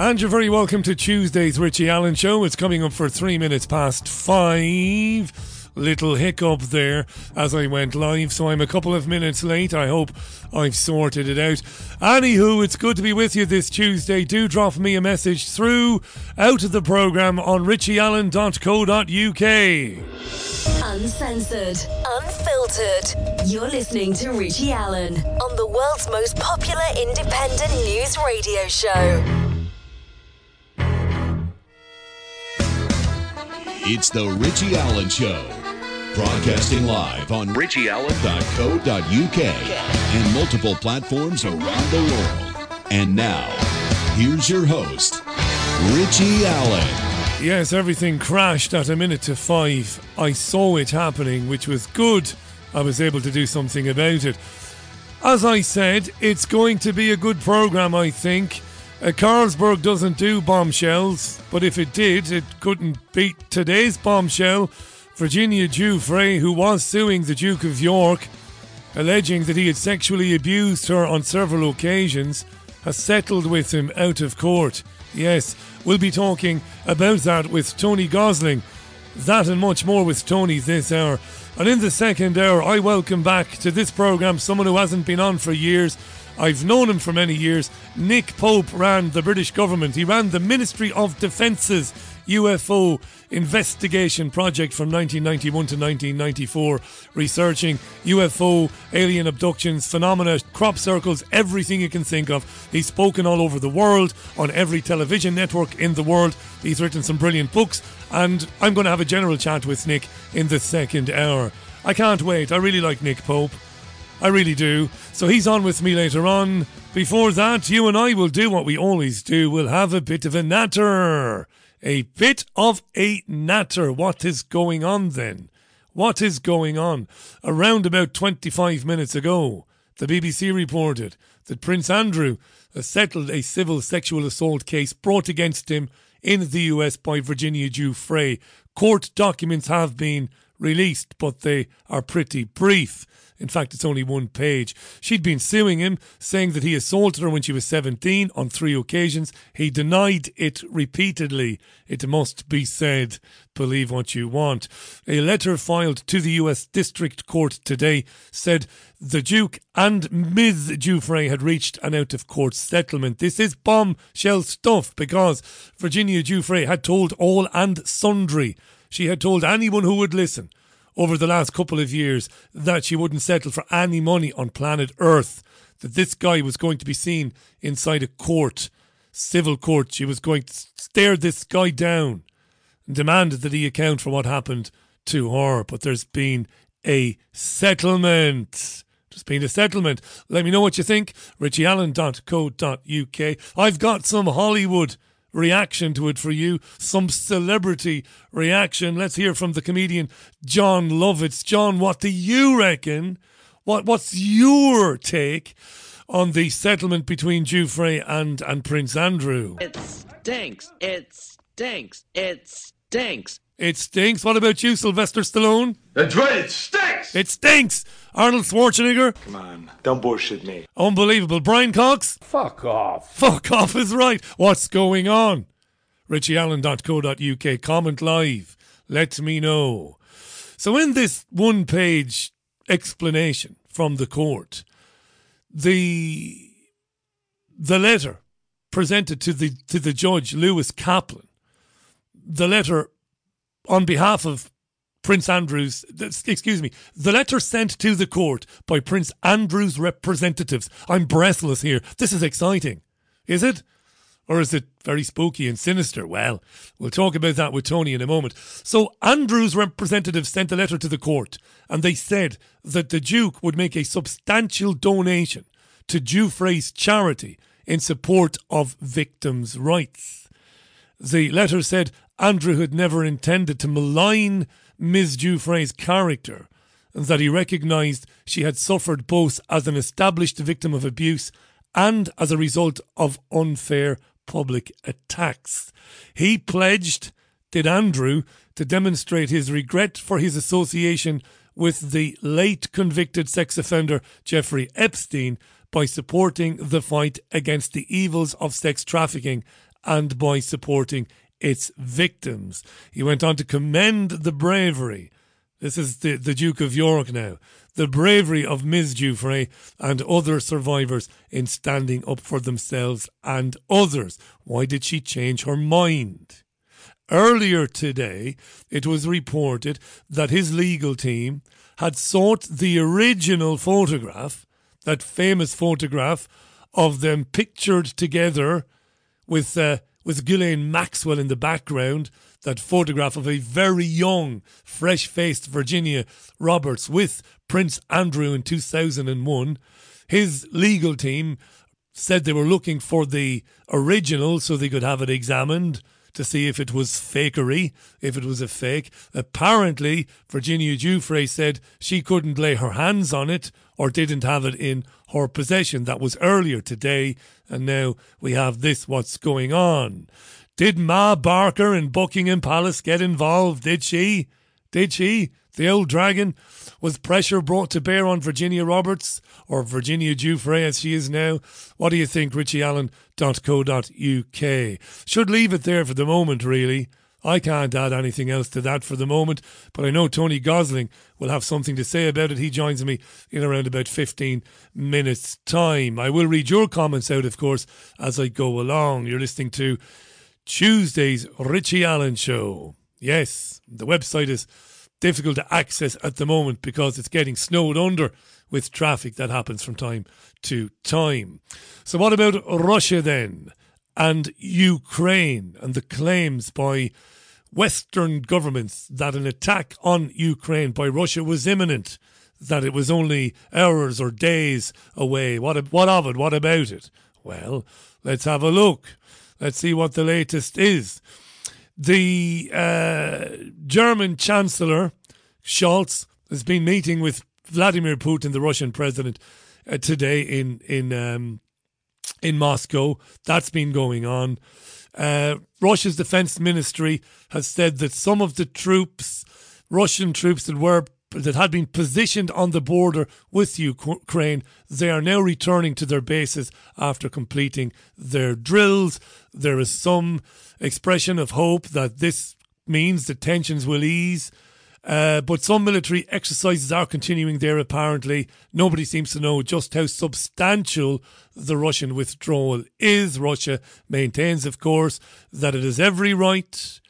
And you're very welcome to Tuesday's Richie Allen Show. It's coming up for three minutes past five. Little hiccup there as I went live, so I'm a couple of minutes late. I hope I've sorted it out. Anywho, it's good to be with you this Tuesday. Do drop me a message through out of the programme on richieallen.co.uk. Uncensored, unfiltered. You're listening to Richie Allen on the world's most popular independent news radio show. It's the Richie Allen Show. Broadcasting live on richieallen.co.uk and multiple platforms around the world. And now, here's your host, Richie Allen. Yes, everything crashed at a minute to five. I saw it happening, which was good. I was able to do something about it. As I said, it's going to be a good program, I think. Uh, Carlsberg doesn't do bombshells, but if it did, it couldn't beat today's bombshell. Virginia Giuffre, who was suing the Duke of York, alleging that he had sexually abused her on several occasions, has settled with him out of court. Yes, we'll be talking about that with Tony Gosling. That and much more with Tony this hour. And in the second hour, I welcome back to this programme someone who hasn't been on for years. I've known him for many years. Nick Pope ran the British government. He ran the Ministry of Defence's UFO investigation project from 1991 to 1994, researching UFO, alien abductions, phenomena, crop circles, everything you can think of. He's spoken all over the world, on every television network in the world. He's written some brilliant books, and I'm going to have a general chat with Nick in the second hour. I can't wait. I really like Nick Pope. I really do. So he's on with me later on. Before that, you and I will do what we always do. We'll have a bit of a natter. A bit of a natter. What is going on then? What is going on? Around about 25 minutes ago, the BBC reported that Prince Andrew has settled a civil sexual assault case brought against him in the US by Virginia Giuffre. Court documents have been released, but they are pretty brief. In fact, it's only one page. She'd been suing him, saying that he assaulted her when she was 17 on three occasions. He denied it repeatedly. It must be said. Believe what you want. A letter filed to the US District Court today said the Duke and Ms. Giuffre had reached an out of court settlement. This is bombshell stuff because Virginia Giuffre had told all and sundry. She had told anyone who would listen over the last couple of years that she wouldn't settle for any money on planet Earth. That this guy was going to be seen inside a court, civil court. She was going to stare this guy down and demanded that he account for what happened to her. But there's been a settlement. There's been a settlement. Let me know what you think. richieallen.co.uk. I've got some Hollywood reaction to it for you, some celebrity reaction. Let's hear from the comedian Jon Lovitz. Jon, what do you reckon? What what's your take on the settlement between Giuffre and and Prince Andrew? It stinks. It stinks. It stinks. It stinks. What about you, Sylvester Stallone? That's right, it stinks! It stinks. Arnold Schwarzenegger? Come on, don't bullshit me. Unbelievable. Brian Cox? Fuck off. Fuck off is right. What's going on? richieallen.co.uk. Comment live. Let me know. So, in this one page explanation from the court, the the letter presented to the to the judge Lewis Kaplan, the letter on behalf of Prince Andrew's, excuse me, the letter sent to the court by Prince Andrew's representatives. I'm breathless here. This is exciting. Is it? Or is it very spooky and sinister? Well, we'll talk about that with Tony in a moment. So, Andrew's representatives sent a letter to the court and they said that the Duke would make a substantial donation to Giuffre's charity in support of victims' rights. The letter said Andrew had never intended to malign Ms. Giuffre's character and that he recognised she had suffered both as an established victim of abuse and as a result of unfair public attacks. He pledged, did Andrew, to demonstrate his regret for his association with the late convicted sex offender Jeffrey Epstein by supporting the fight against the evils of sex trafficking and by supporting its victims. He went on to commend the bravery. This is the, the Duke of York now. The bravery of Ms. Giuffre and other survivors in standing up for themselves and others. Why did she change her mind? Earlier today, it was reported that his legal team had sought the original photograph, that famous photograph of them pictured together with uh, with Ghislaine Maxwell in the background. That photograph of a very young, fresh faced Virginia Roberts with Prince Andrew in 2001. His legal team said they were looking for the original so they could have it examined to see if it was fakery, if it was a fake. Apparently, Virginia Giuffre said she couldn't lay her hands on it or didn't have it in her possession. That was earlier today, and now we have this what's going on. Did Ma Barker in Buckingham Palace get involved? Did she? Did she? The old dragon? Was pressure brought to bear on Virginia Roberts or Virginia Giuffre as she is now? What do you think, richieallen.co.uk? Should leave it there for the moment, really. I can't add anything else to that for the moment, but I know Tony Gosling will have something to say about it. He joins me in around about 15 minutes' time. I will read your comments out, of course, as I go along. You're listening to Tuesday's Richie Allen Show. Yes, the website is difficult to access at the moment because it's getting snowed under with traffic that happens from time to time. So, what about Russia then? And Ukraine and the claims by Western governments that an attack on Ukraine by Russia was imminent, that it was only hours or days away. What, what of it? What about it? Well, let's have a look. Let's see what the latest is. The uh, German Chancellor Scholz has been meeting with Vladimir Putin, the Russian president, uh, today in in um, in Moscow. That's been going on. Uh, Russia's defense ministry has said that some of the troops, Russian troops that were that had been positioned on the border with Ukraine, they are now returning to their bases after completing their drills. There is some expression of hope that this means the tensions will ease. Uh, but some military exercises are continuing there, apparently. Nobody seems to know just how substantial the Russian withdrawal is. Russia maintains, of course, that it has every right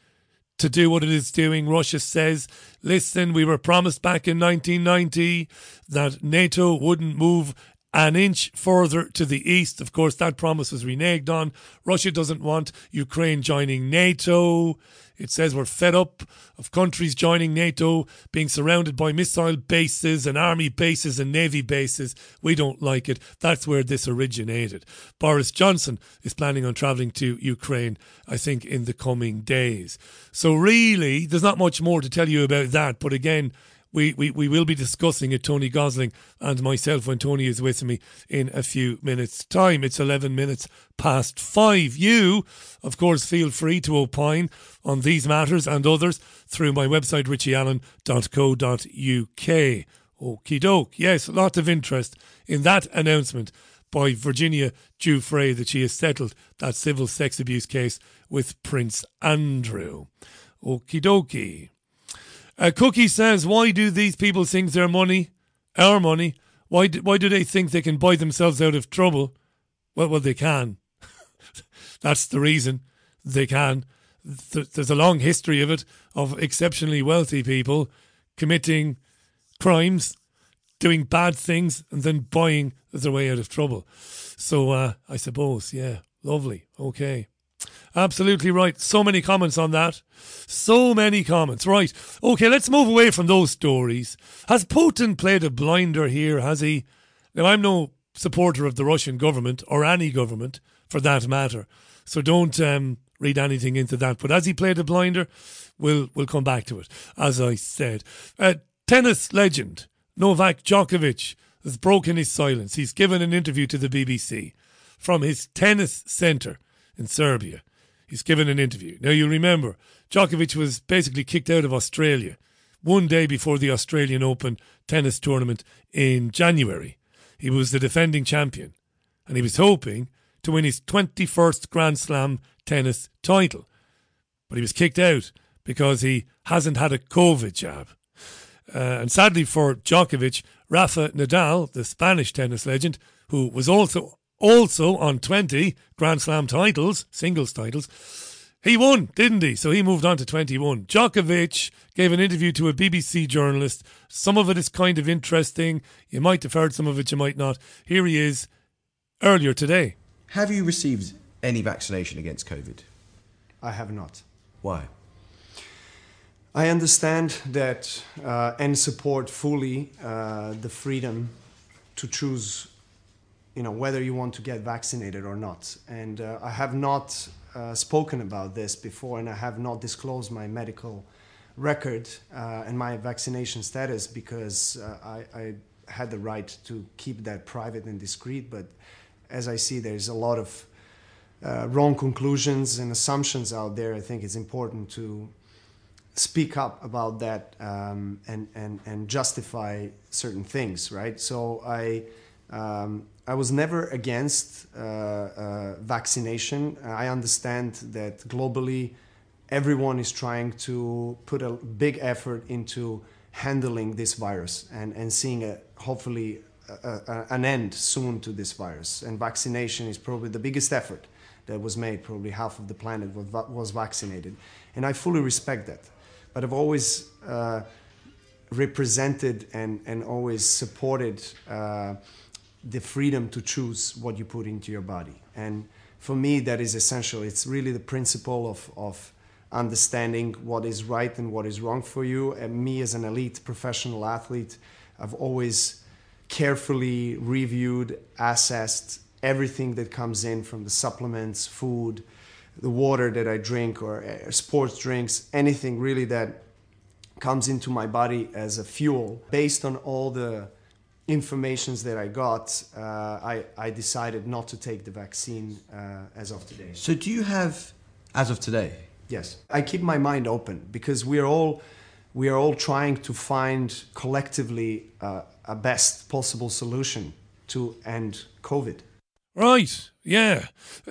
to do what it is doing. Russia says, listen, we were promised back in 1990 that NATO wouldn't move an inch further to the east. Of course, that promise was reneged on. Russia doesn't want Ukraine joining NATO. It says we're fed up of countries joining NATO, being surrounded by missile bases and army bases and navy bases. We don't like it. That's where this originated. Boris Johnson is planning on travelling to Ukraine, I think, in the coming days. So, really, there's not much more to tell you about that. But again, we, we, we will be discussing it, Tony Gosling and myself, when Tony is with me in a few minutes' time. It's 11 minutes past five. You, of course, feel free to opine on these matters and others through my website, richieallen.co.uk. Okie doke. Yes, a lot of interest in that announcement by Virginia Giuffre that she has settled that civil sex abuse case with Prince Andrew. Okie dokie. Uh, Cookie says, why do these people think their money, our money, why do, why do they think they can buy themselves out of trouble? Well, well, they can. That's the reason they can. There's a long history of it, of exceptionally wealthy people committing crimes, doing bad things, and then buying their way out of trouble. So uh, I suppose, yeah, lovely. Okay. Absolutely right. So many comments on that. So many comments. Right. Okay, let's move away from those stories. Has Putin played a blinder here? Has he? Now, I'm no supporter of the Russian government or any government for that matter. So don't um, read anything into that. But has he played a blinder? We'll, we'll come back to it, as I said. Uh, tennis legend Novak Djokovic has broken his silence. He's given an interview to the BBC from his tennis centre in Serbia. He's given an interview. Now, you remember, Djokovic was basically kicked out of Australia one day before the Australian Open tennis tournament in January. He was the defending champion, and he was hoping to win his 21st Grand Slam tennis title. But he was kicked out because he hasn't had a COVID jab. Uh, and sadly for Djokovic, Rafa Nadal, the Spanish tennis legend, who was also also on 20 Grand Slam titles, singles titles, he won, didn't he? So he moved on to 21. Djokovic gave an interview to a BBC journalist. Some of it is kind of interesting. You might have heard some of it, you might not. Here he is earlier today. Have you received any vaccination against COVID? I have not. Why? I understand that uh, and support fully uh, the freedom to choose, you know, whether you want to get vaccinated or not. And uh, I have not uh, spoken about this before, and I have not disclosed my medical record uh, and my vaccination status because uh, I, I had the right to keep that private and discreet. But as I see, there's a lot of uh, wrong conclusions and assumptions out there. I think it's important to speak up about that um, and, and, and justify certain things, right? So I, um, I was never against uh, uh, vaccination. I understand that globally, everyone is trying to put a big effort into handling this virus and, and seeing a, hopefully a, a, an end soon to this virus. And vaccination is probably the biggest effort that was made. Probably half of the planet was, was vaccinated. And I fully respect that but I've always uh, represented and, and always supported uh, the freedom to choose what you put into your body. And for me, that is essential. It's really the principle of, of understanding what is right and what is wrong for you. And me, as an elite professional athlete, I've always carefully reviewed, assessed everything that comes in from the supplements, food, the water that I drink or uh, sports drinks, anything really that comes into my body as a fuel. Based on all the informations that I got, uh, I, I decided not to take the vaccine uh, as of today. So, do you have, as of today? Yes, I keep my mind open because we are all we are all trying to find collectively uh, a best possible solution to end COVID. Right, yeah.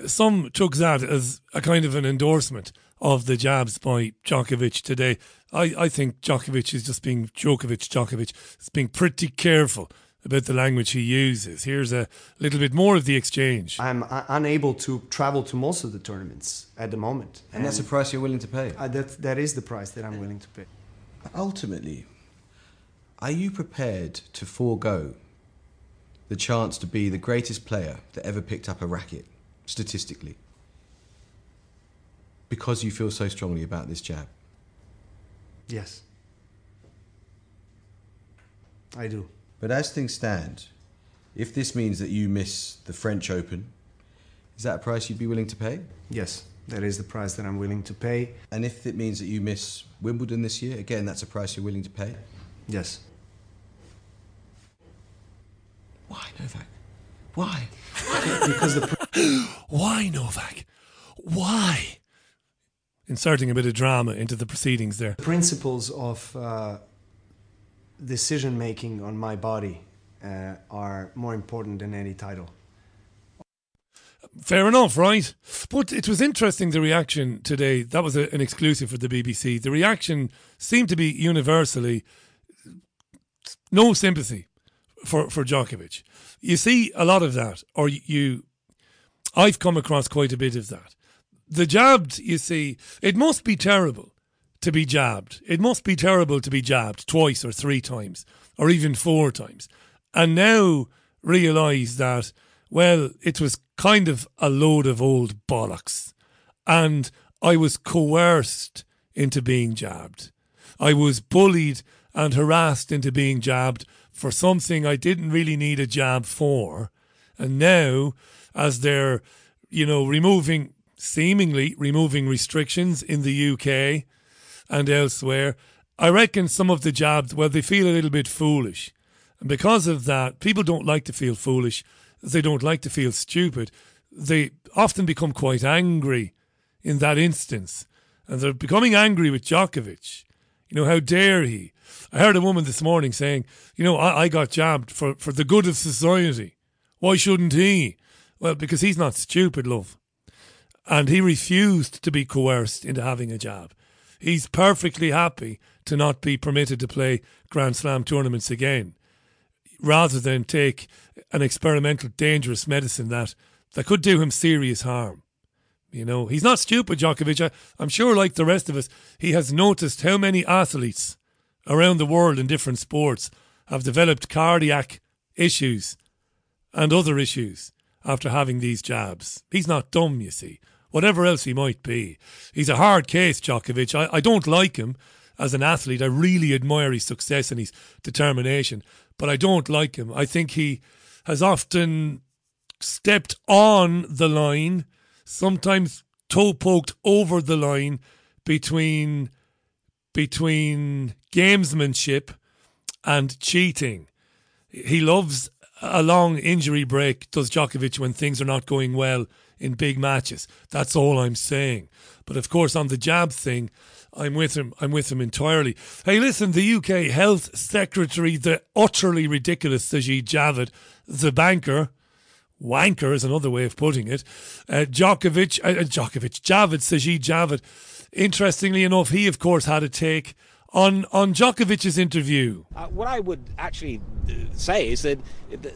Some took that as a kind of an endorsement of the jabs by Djokovic today. I, I think Djokovic is just being Djokovic, Djokovic is being pretty careful about the language he uses. Here's a little bit more of the exchange. I'm uh, unable to travel to most of the tournaments at the moment. And, and that's the price you're willing to pay? Uh, that, that is the price that I'm willing to pay. Ultimately, are you prepared to forego the chance to be the greatest player that ever picked up a racket, statistically, because you feel so strongly about this jab? Yes. I do. But as things stand, if this means that you miss the French Open, is that a price you'd be willing to pay? Yes, that is the price that I'm willing to pay. And if it means that you miss Wimbledon this year, again, that's a price you're willing to pay? Yes. Why Novak? Why? because the why Novak? Why? Inserting a bit of drama into the proceedings there. Principles of uh, decision making on my body uh, are more important than any title. Fair enough, right? But it was interesting the reaction today. That was a, an exclusive for the BBC. The reaction seemed to be universally no sympathy for for Djokovic. You see a lot of that, or you. I've come across quite a bit of that. The jabbed, you see, it must be terrible to be jabbed. It must be terrible to be jabbed twice or three times, or even four times, and now realise that well, it was kind of a load of old bollocks, and I was coerced into being jabbed. I was bullied and harassed into being jabbed for something I didn't really need a jab for. And now, as they're, you know, removing, seemingly removing restrictions in the UK and elsewhere, I reckon some of the jabs, well, they feel a little bit foolish. And because of that, people don't like to feel foolish. They don't like to feel stupid. They often become quite angry in that instance. And they're becoming angry with Djokovic. You know, how dare he? I heard a woman this morning saying, you know, I, I got jabbed for, for the good of society. Why shouldn't he? Well, because he's not stupid, love. And he refused to be coerced into having a jab. He's perfectly happy to not be permitted to play Grand Slam tournaments again, rather than take an experimental, dangerous medicine that, that could do him serious harm. You know, he's not stupid, Djokovic. I, I'm sure, like the rest of us, he has noticed how many athletes around the world in different sports have developed cardiac issues and other issues after having these jabs. He's not dumb, you see. Whatever else he might be. He's a hard case, Djokovic. I, I don't like him as an athlete. I really admire his success and his determination, but I don't like him. I think he has often stepped on the line, sometimes toe poked over the line between between gamesmanship and cheating. He loves a long injury break, does Djokovic, when things are not going well in big matches. That's all I'm saying. But of course, on the jab thing, I'm with him. I'm with him entirely. Hey, listen, the UK Health Secretary, the utterly ridiculous Sajid Javid, the banker, wanker is another way of putting it. Uh, Djokovic, uh, Djokovic, Javid, Sajid Javid. Interestingly enough, he of course had a take on on Djokovic's interview. Uh, what I would actually uh, say is that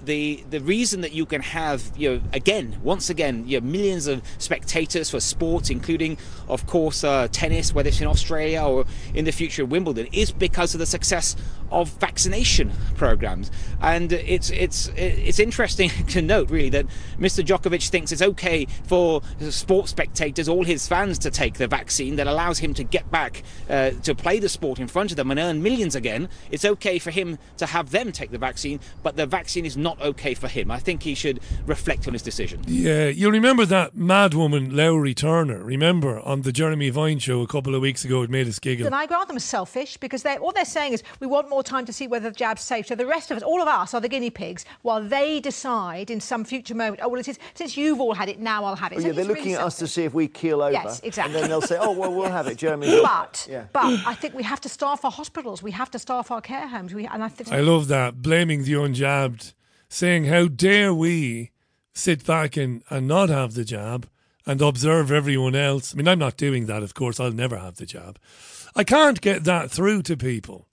the the reason that you can have you know again once again you know, millions of spectators for sports, including of course uh, tennis, whether it's in Australia or in the future Wimbledon, is because of the success of vaccination programs. And it's it's it's interesting to note really that Mr. Djokovic thinks it's okay for sports spectators, all his fans, to take the vaccine that allows him to get back uh, to play the sport in front of them and earn millions again. It's okay for him to have them take the vaccine, but the vaccine is not okay for him. I think he should reflect on his decision. Yeah, you remember that madwoman Lowri Turner? Remember on the Jeremy Vine show a couple of weeks ago? It made us giggle. And I grant them selfish because they all they're saying is we want more time to see whether the jab's safe. So the rest of us, all of us, are the guinea pigs while they decide in some future moment. Oh well, it is since you've all had it, now I'll have it. So yeah, they're looking really at us to see if we keel over. Yes, exactly. And then they'll say, oh, well, we'll have it. Jeremy's But yeah. but I think we have to staff our hospitals. We have to staff our care homes. We and I think I love that blaming the unjabbed, saying how dare we sit back and, and not have the jab and observe everyone else. I mean, I'm not doing that, of course. I'll never have the jab. I can't get that through to people.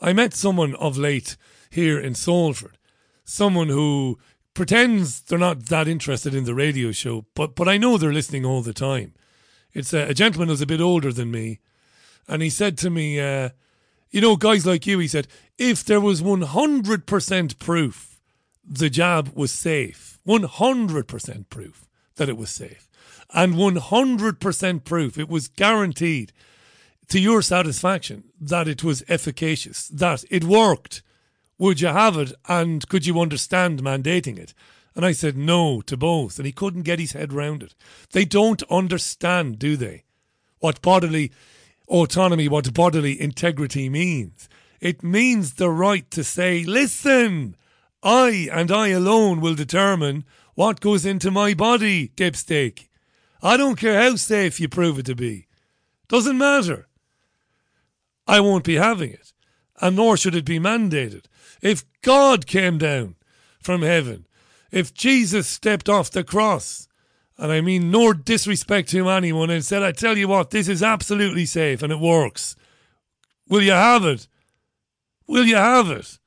I met someone of late here in Salford, someone who pretends they're not that interested in the radio show, but but I know they're listening all the time. It's a, a gentleman who's a bit older than me, and he said to me, uh, "You know, guys like you," he said, "if there was one hundred percent proof the jab was safe, one hundred percent proof that it was safe, and one hundred percent proof it was guaranteed." To your satisfaction, that it was efficacious, that it worked would you have it and could you understand mandating it? And I said no to both, and he couldn't get his head round it. They don't understand, do they? What bodily autonomy, what bodily integrity means. It means the right to say, listen, I and I alone will determine what goes into my body, dipstick. I don't care how safe you prove it to be. Doesn't matter. I won't be having it, and nor should it be mandated. If God came down from heaven, if Jesus stepped off the cross, and I mean no disrespect to anyone, and said, I tell you what, this is absolutely safe and it works, will you have it? Will you have it?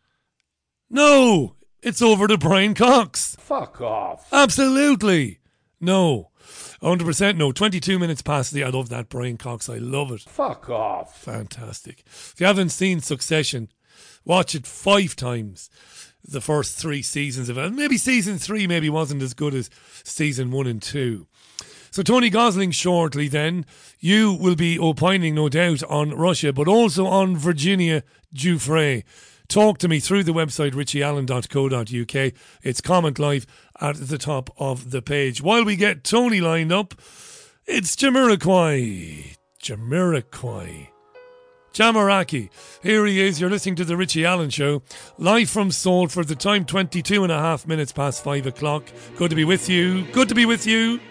No, it's over to Brian Cox. Fuck off. Absolutely. No. 100% no. 22 minutes past the. I love that, Brian Cox. I love it. Fuck off. Fantastic. If you haven't seen Succession, watch it five times. The first three seasons of it. Maybe season three maybe wasn't as good as season one and two. So Tony Gosling shortly then, you will be opining no doubt on Russia, but also on Virginia Giuffre. Talk to me through the website richieallen.co.uk. It's comment live at the top of the page. While we get Tony lined up, it's Jamiroquai. Jamiroquai. Jamaraki. Here he is. You're listening to The Richie Allen Show. Live from Seoul for the time 22 and a half minutes past 5 o'clock. Good to be with you. Good to be with you.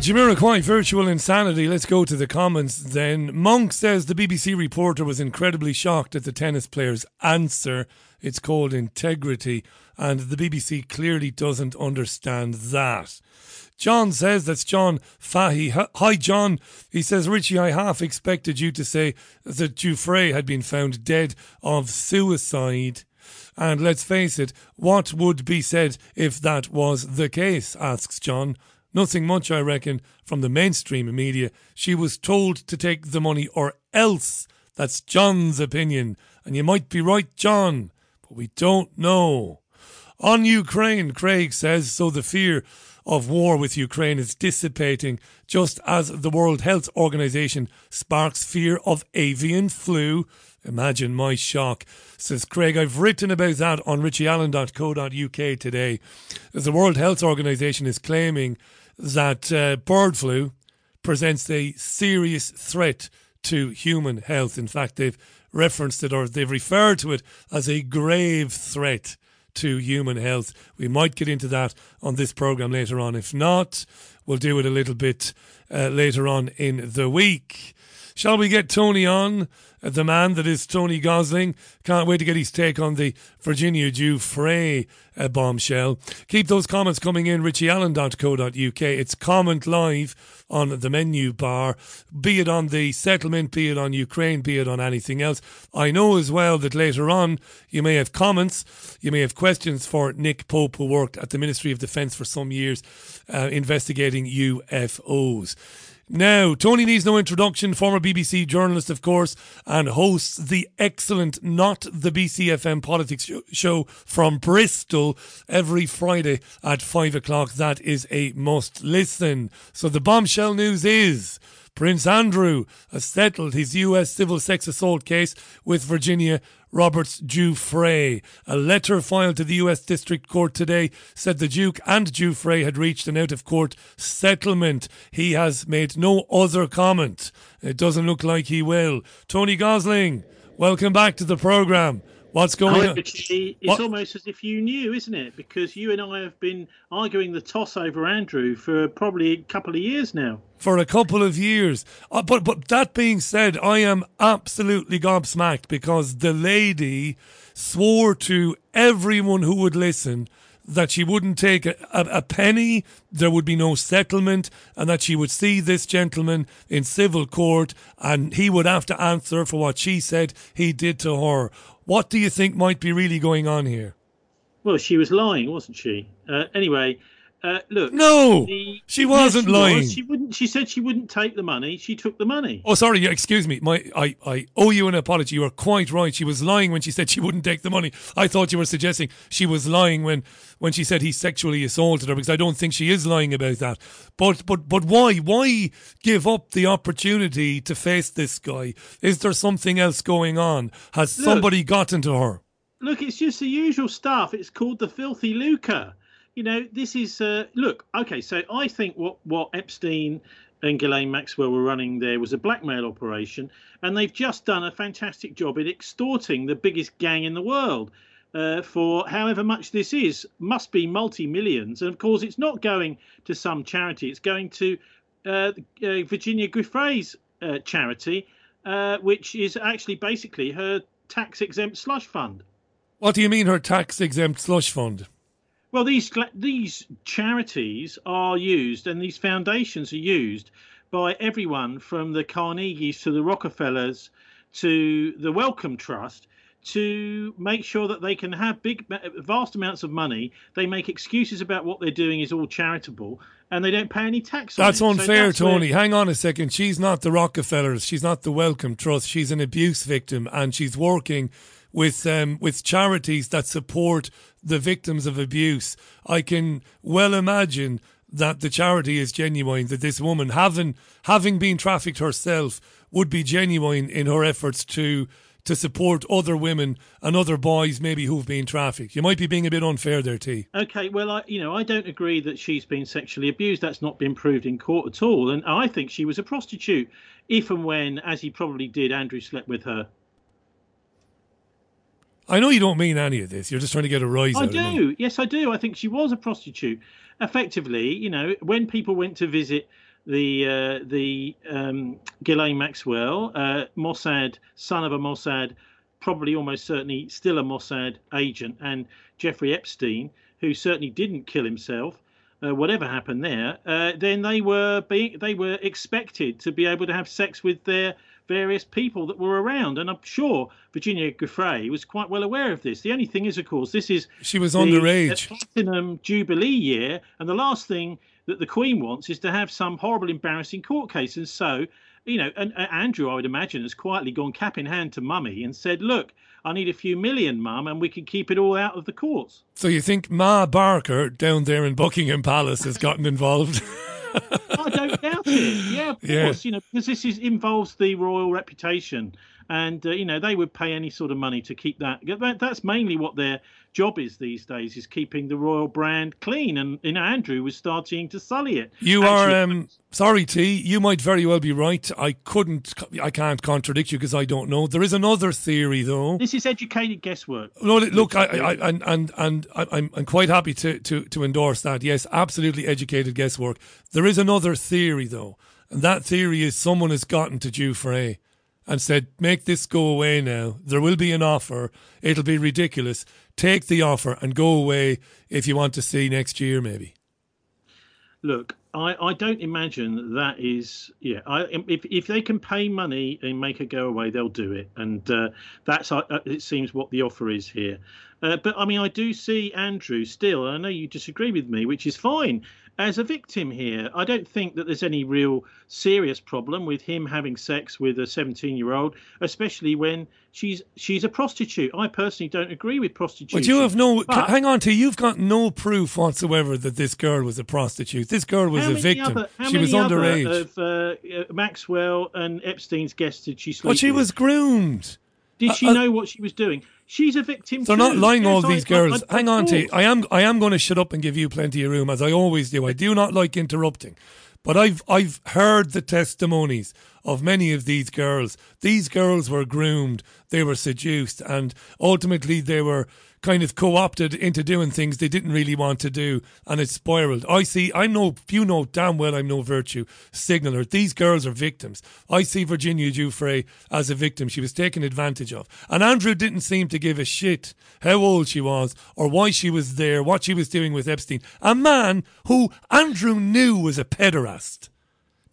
Jamiroquai, virtual insanity. Let's go to the comments then. Monk says the BBC reporter was incredibly shocked at the tennis player's answer. It's called integrity, and the BBC clearly doesn't understand that. John says that's John Fahy. Hi, John. He says, Richie, I half expected you to say that Giuffre had been found dead of suicide. And let's face it, what would be said if that was the case? asks John. Nothing much, I reckon, from the mainstream media. She was told to take the money or else. That's John's opinion. And you might be right, John, but we don't know. On Ukraine, Craig says, so the fear of war with Ukraine is dissipating just as the World Health Organization sparks fear of avian flu. Imagine my shock, says Craig. I've written about that on richieallen.co.uk today. The World Health Organization is claiming that uh, bird flu presents a serious threat to human health. In fact, they've referenced it or they've referred to it as a grave threat to human health. We might get into that on this program later on. If not, we'll do it a little bit uh, later on in the week. Shall we get Tony on? Uh, the man that is Tony Gosling. Can't wait to get his take on the Virginia Giuffre uh, bombshell. Keep those comments coming in, richieallen.co.uk. It's comment live on the menu bar, be it on the settlement, be it on Ukraine, be it on anything else. I know as well that later on you may have comments, you may have questions for Nick Pope, who worked at the Ministry of Defence for some years uh, investigating UFOs. Now, Tony needs no introduction, former BBC journalist, of course, and hosts the excellent Not the BCFM Politics show from Bristol every Friday at 5 o'clock. That is a must listen. So the bombshell news is Prince Andrew has settled his US civil sex assault case with Virginia Roberts Giuffre. A letter filed to the US District Court today said the Duke and Giuffre had reached an out of court settlement. He has made no other comment. It doesn't look like he will. Tony Gosling, welcome back to the programme. What's going on? It's What- almost as if you knew, isn't it? Because you and I have been arguing the toss over Andrew for probably a couple of years now. for a couple of years. Uh, but but that being said, I am absolutely gobsmacked because the lady swore to everyone who would listen that she wouldn't take a, a, a penny, there would be no settlement, and that she would see this gentleman in civil court and he would have to answer for what she said he did to her. What do you think might be really going on here? Well, she was lying, wasn't she? Uh, anyway, uh, look. No, the- she wasn't she was. lying. She wouldn't. She said she wouldn't take the money. She took the money. Oh, sorry. Excuse me. My, I, I owe you an apology. You are quite right. She was lying when she said she wouldn't take the money. I thought you were suggesting she was lying when, when she said he sexually assaulted her, because I don't think she is lying about that. But, but, but why? Why give up the opportunity to face this guy? Is there something else going on? Has Look. somebody gotten to her? Look, it's just the usual stuff. It's called the filthy lucre. You know, this is uh, look. Okay, so I think what what Epstein and Ghislaine Maxwell were running there was a blackmail operation, and they've just done a fantastic job in extorting the biggest gang in the world. Uh, for however much this is, must be multi millions, and of course it's not going to some charity. It's going to uh, uh, Virginia Giuffre's uh, charity, uh, which is actually basically her tax exempt slush fund. What do you mean her tax exempt slush fund? Well, these these charities are used, and these foundations are used by everyone from the Carnegies to the Rockefellers to the Wellcome Trust to make sure that they can have big, vast amounts of money. They make excuses about what they're doing is all charitable, and they don't pay any tax. on That's. So unfair, that's where- Tony. Hang on a second. She's not the Rockefellers. She's not the Wellcome Trust. She's an abuse victim, and she's working with um, with charities that support the victims of abuse. I can well imagine that the charity is genuine. That this woman, having having been trafficked herself, would be genuine in her efforts to to support other women and other boys maybe who've been trafficked. You might be being a bit unfair there, T. Okay, well, I, you know, I don't agree that she's been sexually abused. That's not been proved in court at all. And I think she was a prostitute, if and when, as he probably did, Andrew slept with her. I know you don't mean any of this. You're just trying to get a rise I out of me. I do. Yes, I do. I think she was a prostitute. Effectively, you know, when people went to visit the uh, the um, Ghislaine Maxwell, uh, Mossad, son of a Mossad, probably almost certainly still a Mossad agent, and Jeffrey Epstein, who certainly didn't kill himself. Uh, whatever happened there, uh, then they were being they were expected to be able to have sex with their various people that were around, and I'm sure Virginia Giuffre was quite well aware of this. The only thing is, of course, this is She was the, underage. uh, platinum jubilee year, and the last thing that the Queen wants is to have some horrible, embarrassing court case. And so, you know, and, and Andrew, I would imagine, has quietly gone cap in hand to Mummy and said, "Look, I need a few million, Mum, and we can keep it all out of the courts." So you think Ma Barker down there in Buckingham Palace has gotten involved? I doubt it. Yeah, of Yeah. course. You know, because this is involves the royal reputation, and uh, you know they would pay any sort of money to keep that. that. That's mainly what their job is these days: is keeping the royal brand clean. And you know, Andrew was starting to sully it. You Actually, are um, sorry, T. You might very well be right. I couldn't, I can't contradict you because I don't know. There is another theory, though. This is educated guesswork. No, look, I, I, I and and and I- I'm I'm quite happy to to to endorse that. Yes, absolutely educated guesswork. There is another theory, though, and that theory is someone has gotten to Giuffre and said, "Make this go away now. There will be an offer. It'll be ridiculous. Take the offer and go away if you want to see next year, maybe." Look, I, I don't imagine that is yeah. I, if if they can pay money and make her go away, they'll do it, and uh, that's uh, it seems what the offer is here. Uh, but I mean, I do see Andrew still. and I know you disagree with me, which is fine. As a victim here, I don't think that there's any real serious problem with him having sex with a 17-year-old, especially when she's she's a prostitute. I personally don't agree with prostitution. But you have no. But- hang on, to You've got no proof whatsoever that this girl was a prostitute. This girl was a victim. Other, how she was underage. Of uh, uh, Maxwell and Epstein's guests did she sleep But she with? was groomed. Did Uh, she uh, know what she was doing? She's a victim. They're too. not lying, all Yes, I- these I- girls. I- Hang on, T. I am. I am going to shut up and give you plenty of room, as I always do. I do not like interrupting, but I've I've heard the testimonies of many of these girls. These girls were groomed, they were seduced, and ultimately they were kind of co-opted into doing things they didn't really want to do, and it spiraled. I see. I know. You know damn well I'm no virtue signaler. These girls are victims. I see Virginia Giuffre as a victim. She was taken advantage of, and Andrew didn't seem to give a shit how old she was or why she was there, what she was doing with Epstein, a man who Andrew knew was a pederast.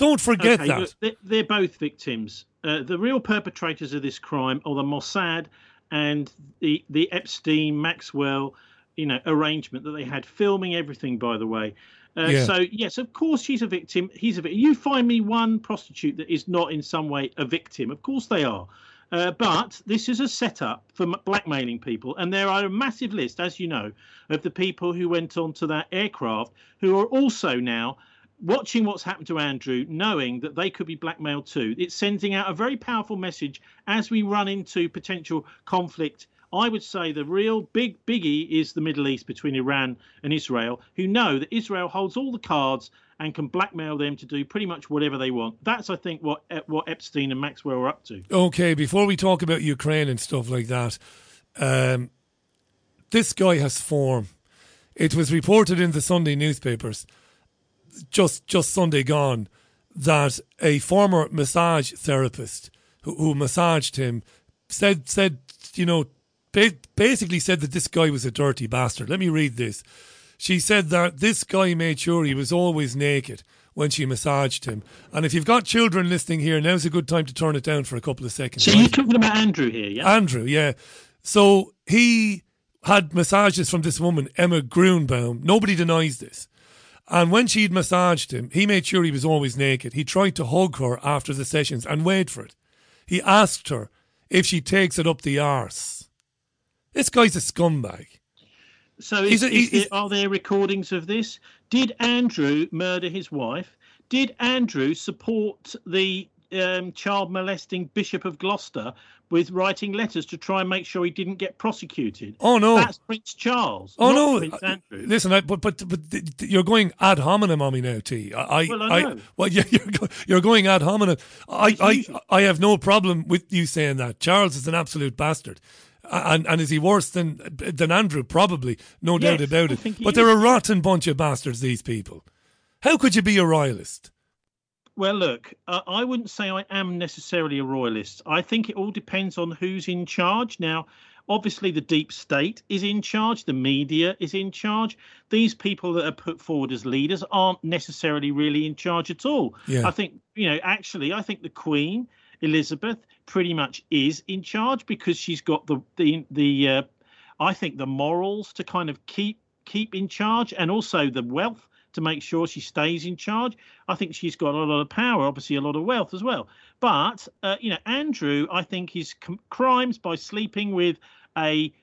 Don't forget Okay, that. look, they're, both victims. Uh, the real perpetrators of this crime are the Mossad and the the Epstein Maxwell, you know, arrangement that they had, filming everything. By the way, uh, Yeah. so yes, of course she's a victim. He's a victim. You find me one prostitute that is not in some way a victim. Of course they are. Uh, but this is a setup for blackmailing people, and there are a massive list, as you know, of the people who went onto that aircraft who are also now watching what's happened to Andrew, knowing that they could be blackmailed too. It's sending out a very powerful message as we run into potential conflict. I would say the real big biggie is the Middle East between Iran and Israel, who know that Israel holds all the cards and can blackmail them to do pretty much whatever they want. That's, I think, what what Epstein and Maxwell are up to. Okay, before we talk about Ukraine and stuff like that, um, this guy has form. It was reported in the Sunday newspapers, just just Sunday gone, that a former massage therapist who, who massaged him said said you know ba- basically said that this guy was a dirty bastard. Let me read this. She said that this guy made sure he was always naked when she massaged him. And if you've got children listening here, now's a good time to turn it down for a couple of seconds. So right? you're talking about Andrew here, yeah? Andrew, yeah. So he had massages from this woman, Emma Grunbaum. Nobody denies this. And when she'd massaged him, he made sure he was always naked. He tried to hug her after the sessions and wait for it. He asked her if she takes it up the arse. This guy's a scumbag. So is, is there, are there recordings of this? Did Andrew murder his wife? Did Andrew support the um, child molesting Bishop of Gloucester with writing letters to try and make sure he didn't get prosecuted? Oh, no. That's Prince Charles. Oh no! Prince uh, Andrew. Listen, I, but but but you're going ad hominem on me now, T. I, I, Well, I know. well, yeah, you're you're going ad hominem. I, I, I have no problem with you saying that. Charles is an absolute bastard, and and is he worse than than Andrew? Probably, no doubt about it. But they're a rotten bunch of bastards. These people. How could you be a royalist? Well, look, uh, I wouldn't say I am necessarily a royalist. I think it all depends on who's in charge. Now, obviously, the deep state is in charge, the media is in charge. These people that are put forward as leaders aren't necessarily really in charge at all. Yeah. I think, you know, actually, I think the Queen, Elizabeth, pretty much is in charge because she's got the the the uh, I think the morals to kind of keep keep in charge and also the wealth to make sure she stays in charge. I think she's got a lot of power, obviously a lot of wealth as well. But uh, you know, Andrew, I think his com- crimes by sleeping with a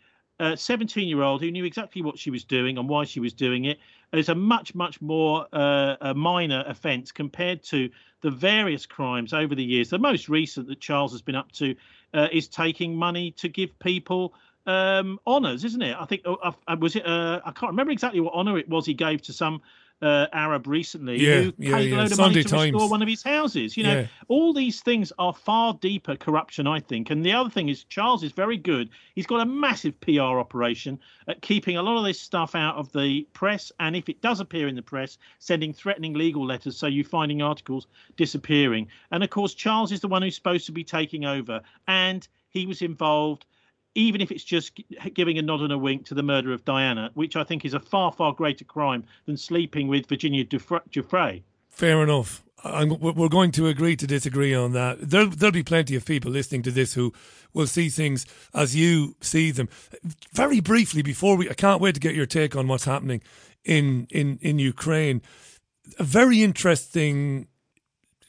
17 year old who knew exactly what she was doing and why she was doing it is a much much more uh, minor offence compared to the various crimes over the years. The most recent that Charles has been up to uh, is taking money to give people um, honours, isn't it? I think uh, uh, was it. Uh, I can't remember exactly what honour it was he gave to some uh, Arab recently Yeah, who yeah, paid yeah. a load of Saudi money to restore one of his houses. You know, all these things are far deeper corruption, I think. And the other thing is, Charles is very good. He's got a massive PR operation at keeping a lot of this stuff out of the press. And if it does appear in the press, sending threatening legal letters. So you're finding articles disappearing. And of course, Charles is the one who's supposed to be taking over. And he was involved. Even if it's just giving a nod and a wink to the murder of Diana, which I think is a far, far greater crime than sleeping with Virginia Dufre- Giuffre. Fair enough. I'm, we're going to agree to disagree on that. There'll, there'll be plenty of people listening to this who will see things as you see them. Very briefly, before we, I can't wait to get your take on what's happening in in in Ukraine. A very interesting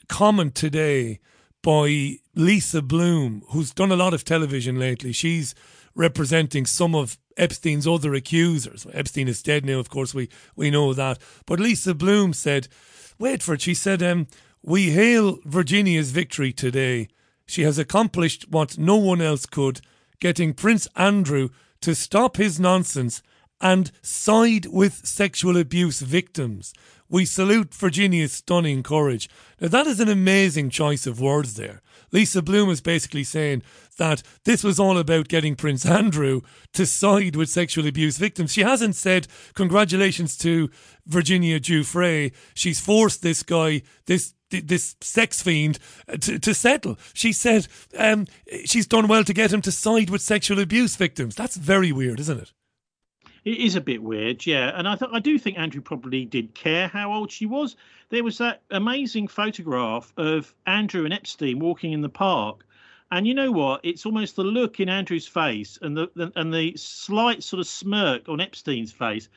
comment today by Lisa Bloom, who's done a lot of television lately. She's representing some of Epstein's other accusers. Epstein is dead now, of course, we, we know that. But Lisa Bloom said, wait for it, she said, um, We hail Virginia's victory today. She has accomplished what no one else could, getting Prince Andrew to stop his nonsense and side with sexual abuse victims. We salute Virginia's stunning courage. Now, that is an amazing choice of words there. Lisa Bloom is basically saying that this was all about getting Prince Andrew to side with sexual abuse victims. She hasn't said, Congratulations to Virginia Giuffre. She's forced this guy, this this sex fiend uh, to, to settle. She said um, she's done well to get him to side with sexual abuse victims. That's very weird, isn't it? It is a bit weird, yeah. And I th- I do think Andrew probably did care how old she was. There was that amazing photograph of Andrew and Epstein walking in the park. And you know what? It's almost the look in Andrew's face and the, the and the slight sort of smirk on Epstein's face.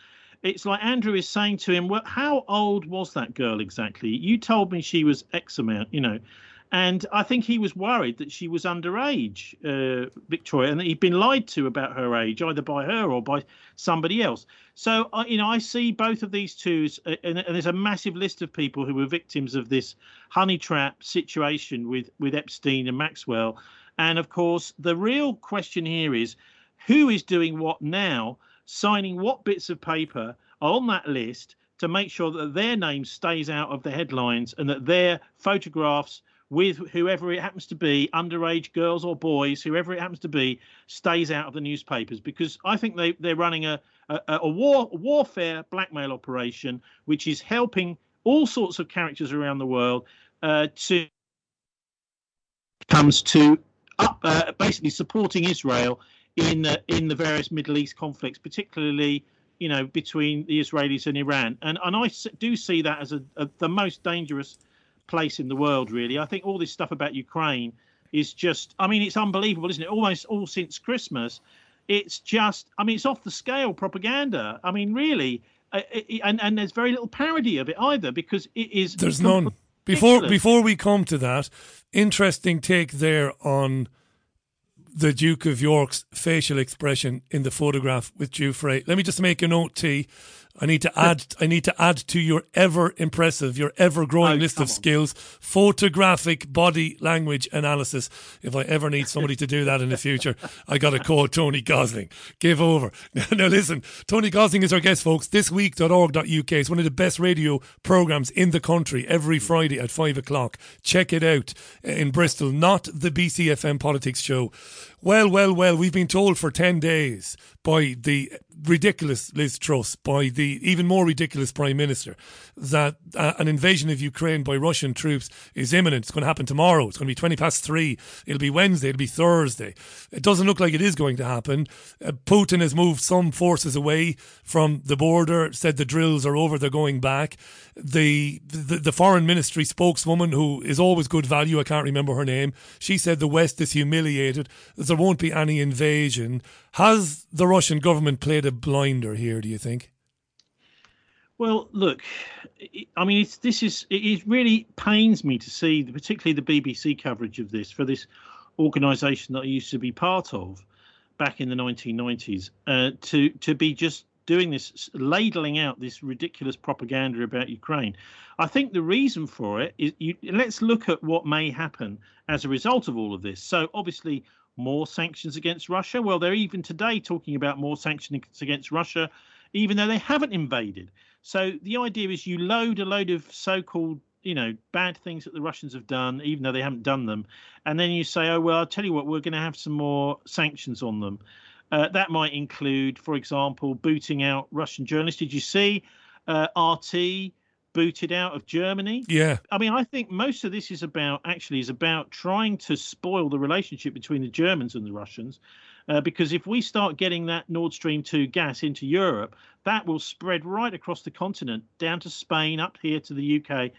It's like Andrew is saying to him, "Well, how old was that girl exactly? You told me she was X amount, you know." And I think he was worried that she was underage, uh, Victoria, and that he'd been lied to about her age, either by her or by somebody else. So, I you know, I see both of these two, uh, and, and there's a massive list of people who were victims of this honey trap situation with with Epstein and Maxwell. And of course, the real question here is, who is doing what now, signing what bits of paper on that list to make sure that their name stays out of the headlines and that their photographs with whoever it happens to be, underage girls or boys, whoever it happens to be, stays out of the newspapers. Because I think they they're running a a, a war a warfare blackmail operation which is helping all sorts of characters around the world uh, to comes to up uh, basically supporting Israel in uh, in the various Middle East conflicts, particularly you know between the Israelis and Iran, and and I do see that as a, a the most dangerous place in the world. Really, I think all this stuff about Ukraine is just, I mean, it's unbelievable, isn't it? Almost all since Christmas, it's just, I mean, it's off the scale propaganda. I mean, really. Uh, it, and and there's very little parody of it either because it is There's none. Before before we come to that, interesting take there on the Duke of York's facial expression in the photograph with Giuffre. Let me just make a note, T. I need to add. I need to add to your ever impressive, your ever growing Oh, list of on. skills: photographic body language analysis. If I ever need somebody to do that in the future, I got to call Tony Gosling. Give over. Now, now listen, Tony Gosling is our guest, folks. Thisweek.org.uk is one of the best radio programs in the country every Friday at five o'clock. Check it out in Bristol, not the BCFM politics show. Well, well, well, we've been told for 10 days by the ridiculous Liz Truss by the even more ridiculous Prime Minister that uh, an invasion of Ukraine by Russian troops is imminent. It's going to happen tomorrow. It's going to be 20 past three. It'll be Wednesday. It'll be Thursday. It doesn't look like it is going to happen. Uh, Putin has moved some forces away from the border, said the drills are over, they're going back. The, the, the foreign ministry spokeswoman, who is always good value, I can't remember her name, she said the West is humiliated, there won't be any invasion. Has the Russian government played a blinder here, do you think? Well, look, I mean, this is it really pains me to see, particularly the BBC coverage of this for this organisation that I used to be part of back in the 1990s, uh, to to be just doing this, ladling out this ridiculous propaganda about Ukraine. I think the reason for it is you, let's look at what may happen as a result of all of this. So obviously, more sanctions against Russia. Well, they're even today talking about more sanctions against Russia, even though they haven't invaded. So the idea is you load a load of so-called you know bad things that the Russians have done, even though they haven't done them, and then you say, oh well, I'll tell you what, we're going to have some more sanctions on them. Uh, that might include, for example, booting out Russian journalists. Did you see uh, RT booted out of Germany? Yeah. I mean, I think most of this is about actually is about trying to spoil the relationship between the Germans and the Russians. Uh, because if we start getting that Nord Stream 2 gas into Europe, that will spread right across the continent, down to Spain, up here to the UK.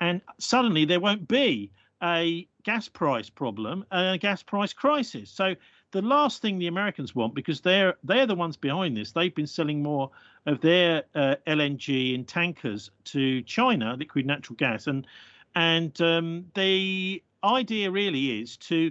And suddenly there won't be a gas price problem, a gas price crisis. So the last thing the Americans want, because they're they're the ones behind this, they've been selling more of their uh, LNG in tankers to China, liquid natural gas, and and um, the idea really is to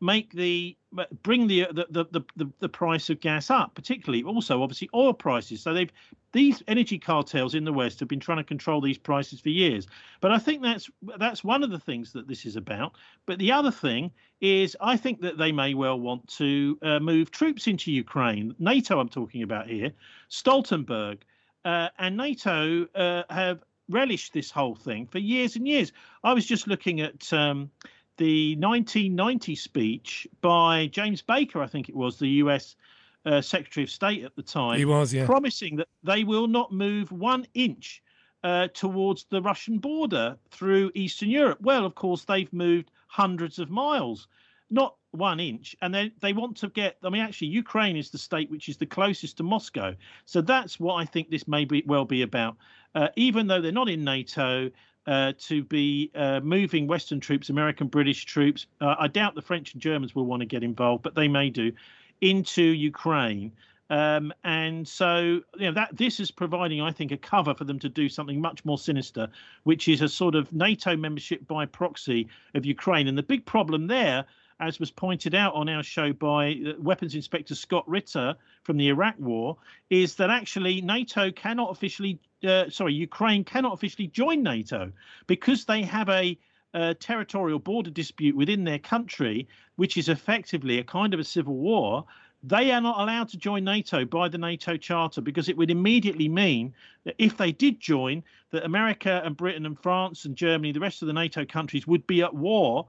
make the bring the the, the the the price of gas up, particularly also obviously oil prices. So they've these energy cartels in the West have been trying to control these prices for years. But I think that's that's one of the things that this is about. But the other thing is, I think that they may well want to uh, move troops into Ukraine. NATO, I'm talking about here, Stoltenberg, uh, and NATO uh, have relished this whole thing for years and years. I was just looking at. Um, the 1990 speech by James Baker, I think it was, the US uh, Secretary of State at the time. He was, yeah. Promising that they will not move one inch uh, towards the Russian border through Eastern Europe. Well, of course, they've moved hundreds of miles, not one inch. And they, they want to get, I mean, actually, Ukraine is the state which is the closest to Moscow. So that's what I think this may be, well be about. Uh, even though they're not in NATO, uh, to be uh, moving Western troops, American, British troops. Uh, I doubt the French and Germans will want to get involved, but they may do into Ukraine. Um, and so, you know, that this is providing, I think, a cover for them to do something much more sinister, which is a sort of NATO membership by proxy of Ukraine. And the big problem there, as was pointed out on our show by uh, Weapons Inspector Scott Ritter from the Iraq War, is that actually NATO cannot officially uh, sorry, Ukraine cannot officially join NATO because they have a, a territorial border dispute within their country, which is effectively a kind of a civil war. They are not allowed to join NATO by the NATO Charter because it would immediately mean that if they did join, that America and Britain and France and Germany, the rest of the NATO countries, would be at war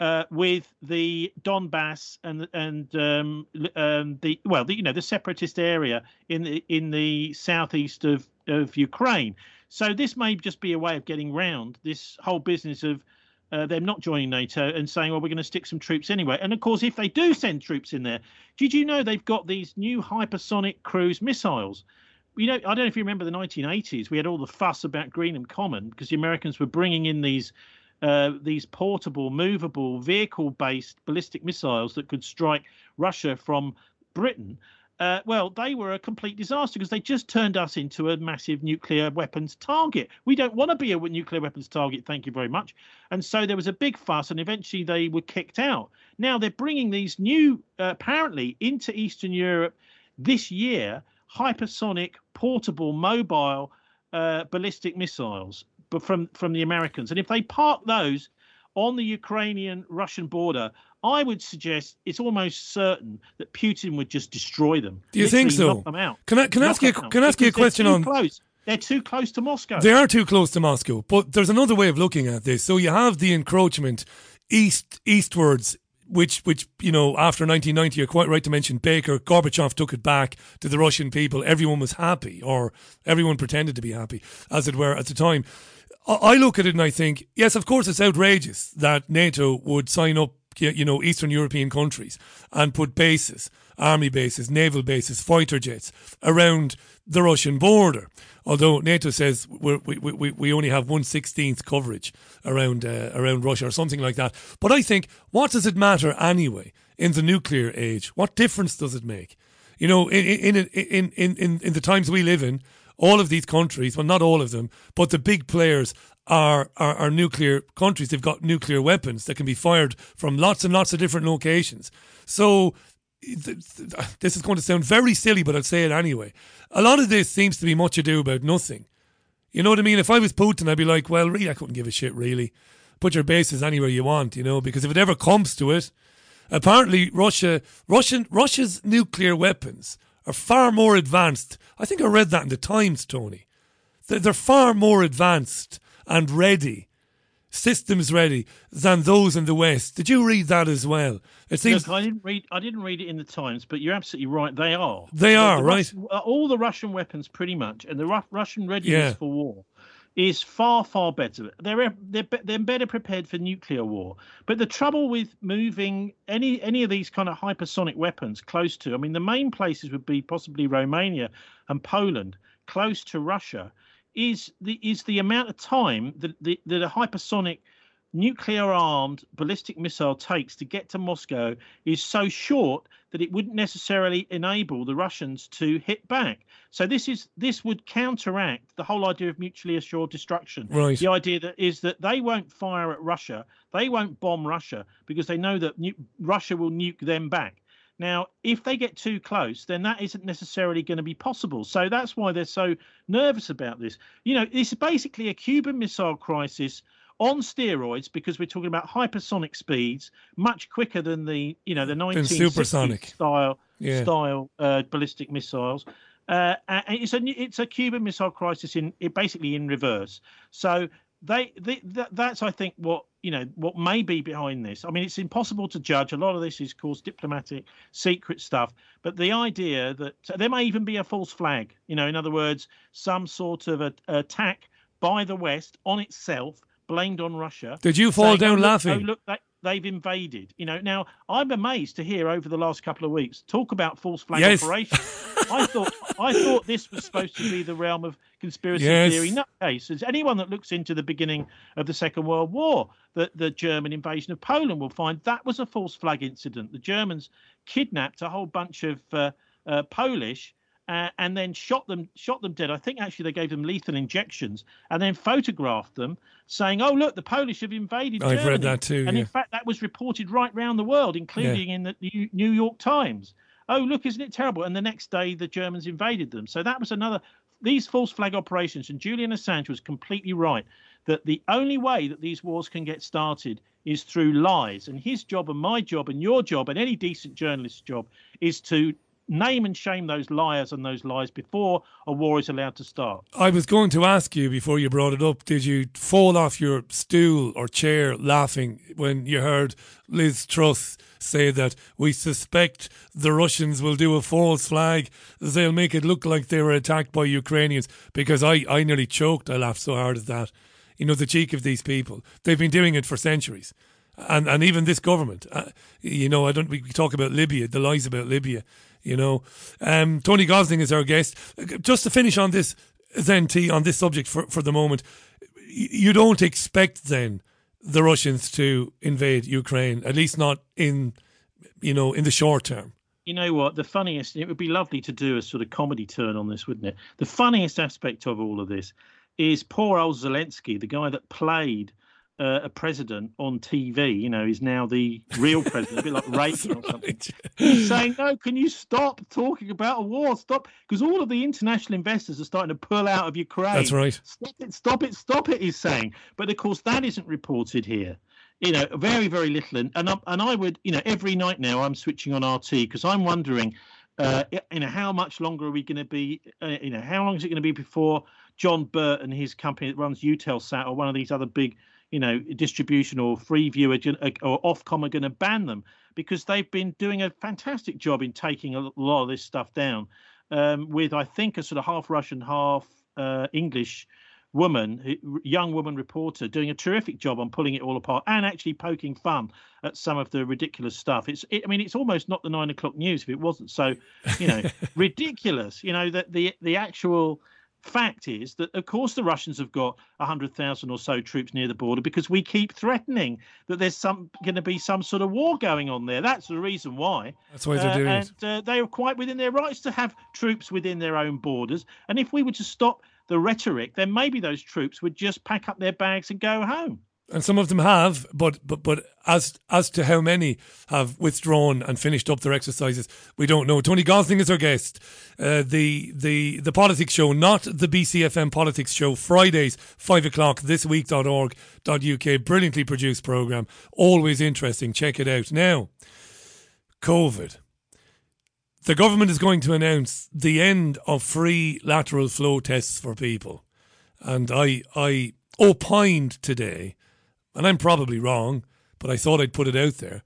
uh, with the Donbass and and um, um, the well, the, you know, the separatist area in the in the southeast of of Ukraine. So this may just be a way of getting round this whole business of uh, them not joining NATO and saying, well, we're going to stick some troops anyway. And of course, if they do send troops in there, did you know they've got these new hypersonic cruise missiles? You know, I don't know if you remember the 1980s. We had all the fuss about Greenham Common because the Americans were bringing in these uh, these portable, movable, vehicle-based ballistic missiles that could strike Russia from Britain. Uh, well, they were a complete disaster because they just turned us into a massive nuclear weapons target. We don't want to be a nuclear weapons target, thank you very much. And so there was a big fuss, and eventually they were kicked out. Now they're bringing these new, uh, apparently, into Eastern Europe this year hypersonic, portable, mobile uh, ballistic missiles, from from the Americans. And if they park those on the Ukrainian Russian border, I would suggest it's almost certain that Putin would just destroy them. Do you think so? Them out. Can I can I ask you can I ask you a question they're on? Close. They're too close to Moscow. They are too close to Moscow, but there's another way of looking at this. So you have the encroachment east eastwards which which you know after 1990 you're quite right to mention Baker Gorbachev took it back to the Russian people. Everyone was happy or everyone pretended to be happy as it were at the time. I, I look at it and I think yes of course it's outrageous that NATO would sign up you know Eastern European countries and put bases army bases naval bases fighter jets around the Russian border although NATO says we we we only have one sixteenth coverage around uh, around Russia or something like that. But I think what does it matter anyway in the nuclear age? What difference does it make? You know, in in in in in, in the times we live in, all of these countries, well, not all of them, but the big players are, are, are nuclear countries. They've got nuclear weapons that can be fired from lots and lots of different locations. So this is going to sound very silly, but I'll say it anyway. A lot of this seems to be much ado about nothing. You know what I mean? If I was Putin, I'd be like, well, really, I couldn't give a shit, really. Put your bases anywhere you want, you know, because if it ever comes to it, apparently Russia, Russian, Russia's nuclear weapons are far more advanced. I think I read that in the Times, Tony. They're, they're far more advanced and ready systems ready than those in the West. Did you read that as well? It seems Look, I didn't read. I didn't read it in the Times, but you're absolutely right. They are. They are the right. Russian, uh, all the Russian weapons, pretty much, and the Ru- Russian readiness yeah. for war is far far better. They're they're they're better prepared for nuclear war. But the trouble with moving any any of these kind of hypersonic weapons close to, I mean, the main places would be possibly Romania and Poland, close to Russia is the is the amount of time that the, that a hypersonic nuclear armed ballistic missile takes to get to Moscow is so short that it wouldn't necessarily enable the Russians to hit back. So this is this would counteract the whole idea of mutually assured destruction. Right. The idea that is that they won't fire at Russia, they won't bomb Russia because they know that nu- Russia will nuke them back. Now, if they get too close, then that isn't necessarily going to be possible. So that's why they're so nervous about this. You know, it's basically a Cuban Missile Crisis on steroids because we're talking about hypersonic speeds, much quicker than the you know the 1960s style yeah. style uh, ballistic missiles. Uh, and it's a it's a Cuban Missile Crisis in it basically in reverse. So they, they that, that's I think what you know what may be behind this. I mean, it's impossible to judge. A lot of this is, of course, diplomatic, secret stuff. But the idea that there may even be a false flag. You know, in other words, some sort of a, attack by the West on itself, blamed on Russia. Did you fall saying, oh, down oh, look, laughing? Oh, look, they've invaded. You know, now I'm amazed to hear over the last couple of weeks talk about false flag yes. operations. I thought I thought this was supposed to be the realm of conspiracy yes. theory nutcases. Anyone that looks into the beginning of the Second World War, the, the German invasion of Poland, will find that was a false flag incident. The Germans kidnapped a whole bunch of uh, uh, Polish uh, and then shot them shot them dead. I think actually they gave them lethal injections and then photographed them, saying, "Oh look, the Polish have invaded." I've Germany. read that too. And yeah. in fact, that was reported right round the world, including yeah. in the New York Times. Oh look, isn't it terrible? And the next day, the Germans invaded them. So that was another. These false flag operations, and Julian Assange was completely right that the only way that these wars can get started is through lies. And his job, and my job, and your job, and any decent journalist's job is to name and shame those liars and those lies before a war is allowed to start. I was going to ask you before you brought it up did you fall off your stool or chair laughing when you heard Liz Truss say that we suspect the Russians will do a false flag? They'll make it look like they were attacked by Ukrainians because I, I nearly choked. I laughed so hard at that. You know, the cheek of these people. They've been doing it for centuries and and even this government. Uh, you know, I don't. We talk about Libya, the lies about Libya. You know, um, Tony Gosling is our guest. Just to finish on this, T on this subject for for the moment, you don't expect then the Russians to invade Ukraine, at least not in you know in the short term. You know what? The funniest. It would be lovely to do a sort of comedy turn on this, wouldn't it? The funniest aspect of all of this is poor old Zelensky, the guy that played uh, a president on TV, you know, is now the real president, a bit like Reagan or something. He's saying, "No, can you stop talking about a war? Stop!" Because all of the international investors are starting to pull out of Ukraine. That's right. Stop it! Stop it! Stop it! He's saying, but of course that isn't reported here. You know, very, very little. And and I, and I would, you know, every night now I'm switching on RT because I'm wondering. Uh, you know, how much longer are we going to be? Uh, you know, how long is it going to be before John Birt and his company that runs Eutelsat or one of these other big you know, distribution or free Freeview or Ofcom are going to ban them because they've been doing a fantastic job in taking a lot of this stuff down. Um, with I think a sort of half Russian, half uh, English woman, young woman reporter, doing a terrific job on pulling it all apart and actually poking fun at some of the ridiculous stuff. It's, it, I mean, it's almost not the nine o'clock news if it wasn't so, you know, ridiculous. You know that the the actual fact is that of course the Russians have got 100,000 or so troops near the border because we keep threatening that there's some going to be some sort of war going on there. That's the reason why. That's why they're uh, doing and, it uh, they are quite within their rights to have troops within their own borders. And if we were to stop the rhetoric then maybe those troops would just pack up their bags and go home and some of them have, but but but as as to how many have withdrawn and finished up their exercises, we don't know. Tony Gosling is our guest. Uh, the the the politics show, not the BCFM politics show, Fridays five o'clock. this Thisweek.org.uk, brilliantly produced program, always interesting. Check it out now. COVID. The government is going to announce the end of free lateral flow tests for people, and I I opined today and I'm probably wrong, but I thought I'd put it out there.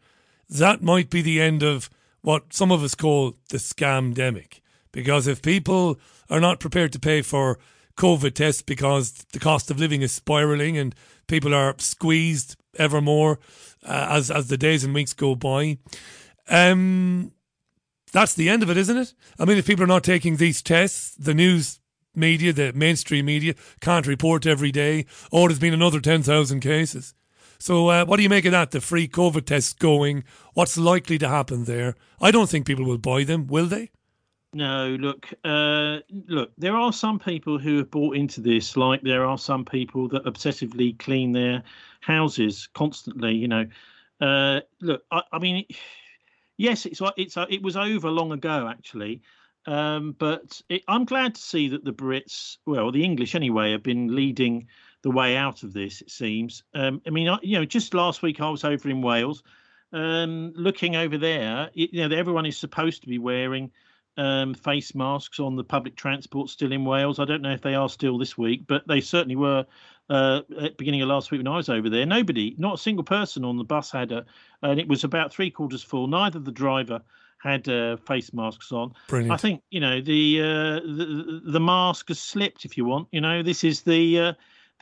That might be the end of what some of us call the scamdemic. Because if people are not prepared to pay for COVID tests because the cost of living is spiraling and people are squeezed ever more uh, as as the days and weeks go by, um, that's the end of it, isn't it? I mean, if people are not taking these tests, the news media, the mainstream media, can't report every day. Oh, there's been another 10,000 cases. So, uh, what do you make of that? The free COVID tests going. What's likely to happen there? I don't think people will buy them, will they? No, look, uh, look. There are some people who have bought into this, like there are some people that obsessively clean their houses constantly. You know, uh, look, I, I mean, yes, it's it's it was over long ago actually, um, but it, I'm glad to see that the Brits, well, the English anyway, have been leading the way out of this. It seems. Um, I mean, you know, just last week I was over in Wales, um, looking over there. You know, everyone is supposed to be wearing um, face masks on the public transport still in Wales. I don't know if they are still this week, but they certainly were uh, at beginning of last week when I was over there. Nobody, not a single person on the bus had a, and it was about three quarters full. Neither the driver had uh, face masks on. Brilliant. I think you know the, uh, the the mask has slipped. If you want, you know, this is the uh,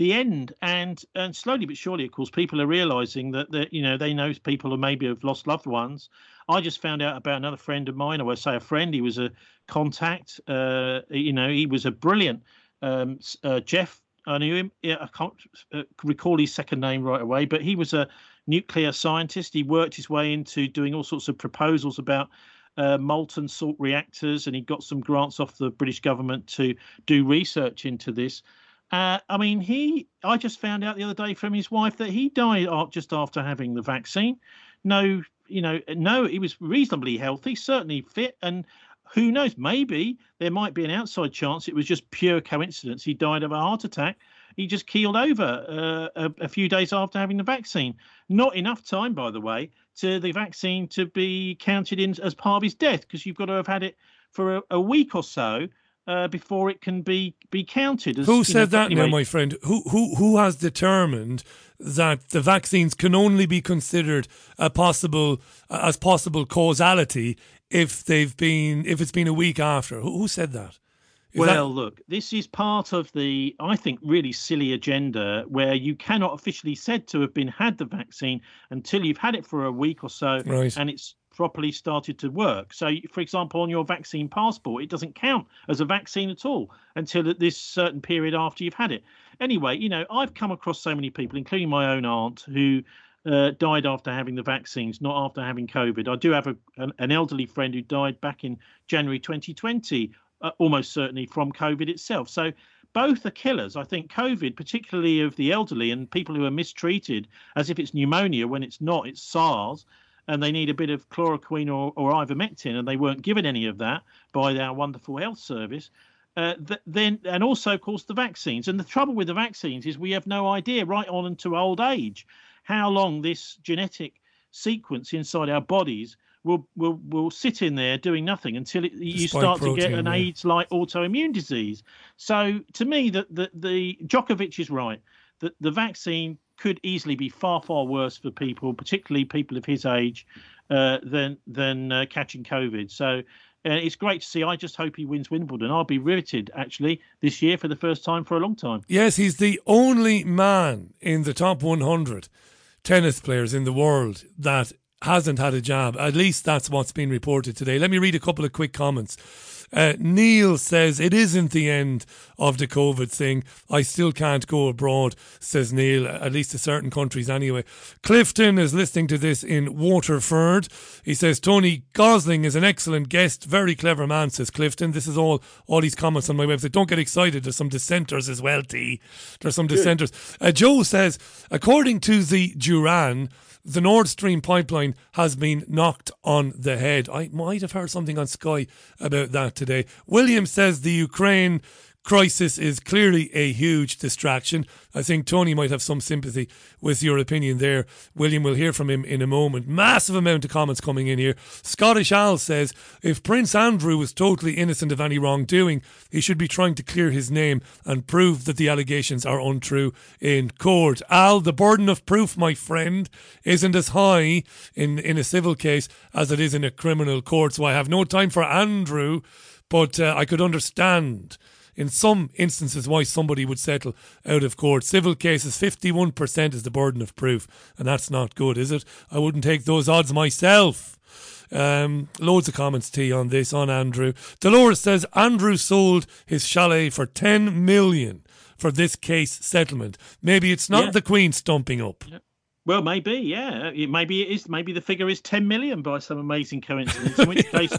the end and and slowly but surely of course people are realizing that that you know they know people who maybe have lost loved ones i just found out about another friend of mine or i say a friend he was a contact uh, you know he was a brilliant um, uh, jeff i knew him yeah, i can't uh, recall his second name right away but he was a nuclear scientist he worked his way into doing all sorts of proposals about uh, molten salt reactors, and he got some grants off the British government to do research into this. Uh, I mean, he. I just found out the other day from his wife that he died just after having the vaccine. No, you know, no, he was reasonably healthy, certainly fit, and who knows? Maybe there might be an outside chance it was just pure coincidence. He died of a heart attack. He just keeled over uh, a, a, few days after having the vaccine. Not enough time, by the way, to the vaccine to be counted in as part of his death because you've got to have had it for a, a week or so uh, before it can be be counted. As, who said know, that anyway. now, my friend? Who who who has determined that the vaccines can only be considered a possible as possible causality if they've been if it's been a week after? Who, who said that? Is well, that... look, this is part of the, I think, really silly agenda where you cannot officially said to have been had the vaccine until you've had it for a week or so, right. and it's properly started to work. So, for example, on your vaccine passport, it doesn't count as a vaccine at all until at this certain period after you've had it. Anyway, you know, I've come across so many people, including my own aunt, who uh, died after having the vaccines, not after having COVID. I do have a, an, an elderly friend who died back in January 2020, uh, almost certainly from COVID itself. So both are killers. I think COVID, particularly of the elderly and people who are mistreated as if it's pneumonia when it's not, it's SARS and they need a bit of chloroquine or, or ivermectin, and they weren't given any of that by our wonderful health service. Uh, th- then and also of course the vaccines and the trouble with the vaccines is we have no idea right on into old age how long this genetic sequence inside our bodies will will will sit in there doing nothing until it, you start protein, to get an yeah. AIDS like autoimmune disease. So to me, that the, the Djokovic is right that the vaccine could easily be far far worse for people, particularly people of his age, uh, than than uh, catching COVID. So. Uh, it's great to see. I just hope he wins Wimbledon. I'll be riveted actually this year for the first time for a long time. Yes, he's the only man in the top 100 tennis players in the world that hasn't had a jab. At least that's what's been reported today. Let me read a couple of quick comments. Uh, Neil says it isn't the end of the COVID thing. I still can't go abroad, says Neil, at least to certain countries anyway. Clifton is listening to this in Waterford. He says Tony Gosling is an excellent guest, very clever man, says Clifton. This is all all these comments on my website. Don't get excited. There's some dissenters as well, T. There's some dissenters. Uh, Joe says, according to the Duran, the Nord Stream pipeline has been knocked on the head. I might have heard something on Sky about that today. William says the Ukraine crisis is clearly a huge distraction. I think Tony might have some sympathy with your opinion there. William will hear from him in a moment. Massive amount of comments coming in here. Scottish Al says if Prince Andrew was totally innocent of any wrongdoing, he should be trying to clear his name and prove that the allegations are untrue in court. Al, the burden of proof, my friend, isn't as high in, in a civil case as it is in a criminal court. So I have no time for Andrew, but uh, I could understand in some instances why somebody would settle out of court. Civil cases, 51% is the burden of proof, and that's not good, is it? I wouldn't take those odds myself. Um, loads of comments T on this on Andrew. Dolores says Andrew sold his chalet for 10 million for this case settlement. Maybe it's not Yeah. the Queen stumping up. Well, maybe, yeah. It, maybe it is. Maybe the figure is ten million by some amazing coincidence. In which case,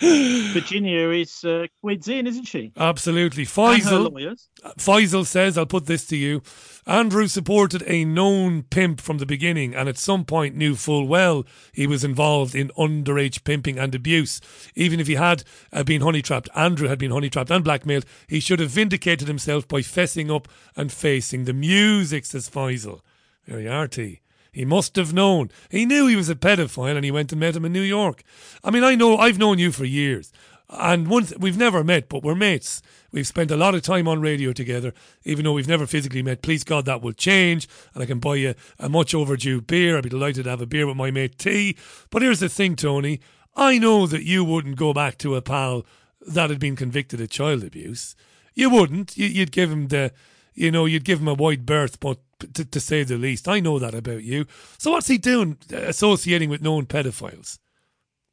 Virginia is uh, quids in, isn't she? Absolutely. Faisal, lawyers. Faisal says, I'll put this to you. Andrew supported a known pimp from the beginning and at some point knew full well he was involved in underage pimping and abuse. Even if he had uh, been honey trapped, Andrew had been honey trapped and blackmailed, he should have vindicated himself by fessing up and facing the music, says Faisal. He must have known. He knew he was a pedophile and he went and met him in New York. I mean, I know, I've known you for years. And once we've never met, but we're mates. We've spent a lot of time on radio together, even though we've never physically met. Please God, that will change, and I can buy you a much overdue beer. I'd be delighted to have a beer with my mate T. But here's the thing, Tony. I know that you wouldn't go back to a pal that had been convicted of child abuse. You wouldn't. You, you'd give him the, you know, you'd give him a wide berth, but to, to say the least, I know that about you. So what's he doing, uh, associating with known pedophiles?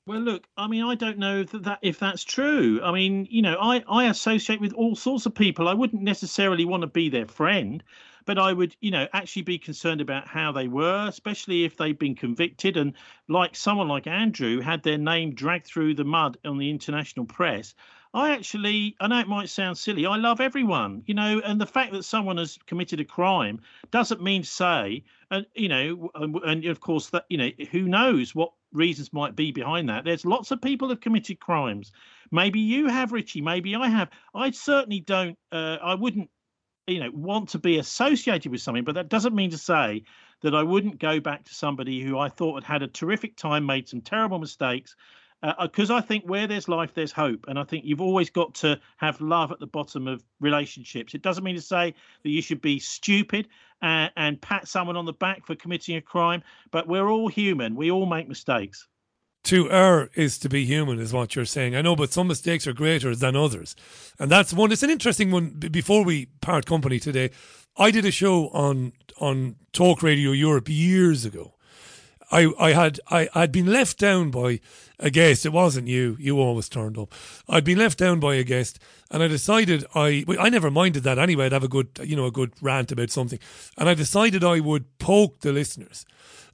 Well, look, I mean, I don't know that, that if that's true. I mean, you know, I, I associate with all sorts of people. I wouldn't necessarily want to be their friend, but I would, you know, actually be concerned about how they were, especially if they've been convicted and, like someone like Andrew, had their name dragged through the mud on the international press. I actually, I know it might sound silly, I love everyone, you know, and the fact that someone has committed a crime doesn't mean to say, and you know, and, and of course that you know, who knows what reasons might be behind that. There's lots of people have committed crimes. Maybe you have, Richie. Maybe I have. I certainly don't. Uh, I wouldn't, you know, want to be associated with something, but that doesn't mean to say that I wouldn't go back to somebody who I thought had had a terrific time, made some terrible mistakes, Uh, uh, because I think where there's life, there's hope, and I think you've always got to have love at the bottom of relationships. It doesn't mean to say that you should be stupid and, and pat someone on the back for committing a crime, but we're all human. We all make mistakes. To err is to be human, is what you're saying. I know, but some mistakes are greater than others. And that's one, it's an interesting one. Before we part company today, I did a show on, on Talk Radio Europe years ago. I, I had I I'd been left down by a guest. It wasn't you. You always turned up. I'd been left down by a guest, and I decided I I never minded that anyway. I'd have a good you know a good rant about something, and I decided I would poke the listeners,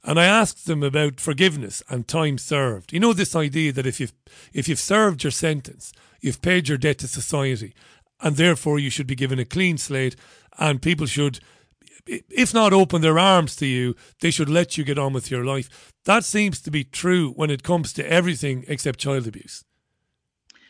and I asked them about forgiveness and time served. You know this idea that if you've if you've served your sentence, you've paid your debt to society, and therefore you should be given a clean slate, and people should if not open their arms to you, they should let you get on with your life. That seems to be true when it comes to everything except child abuse.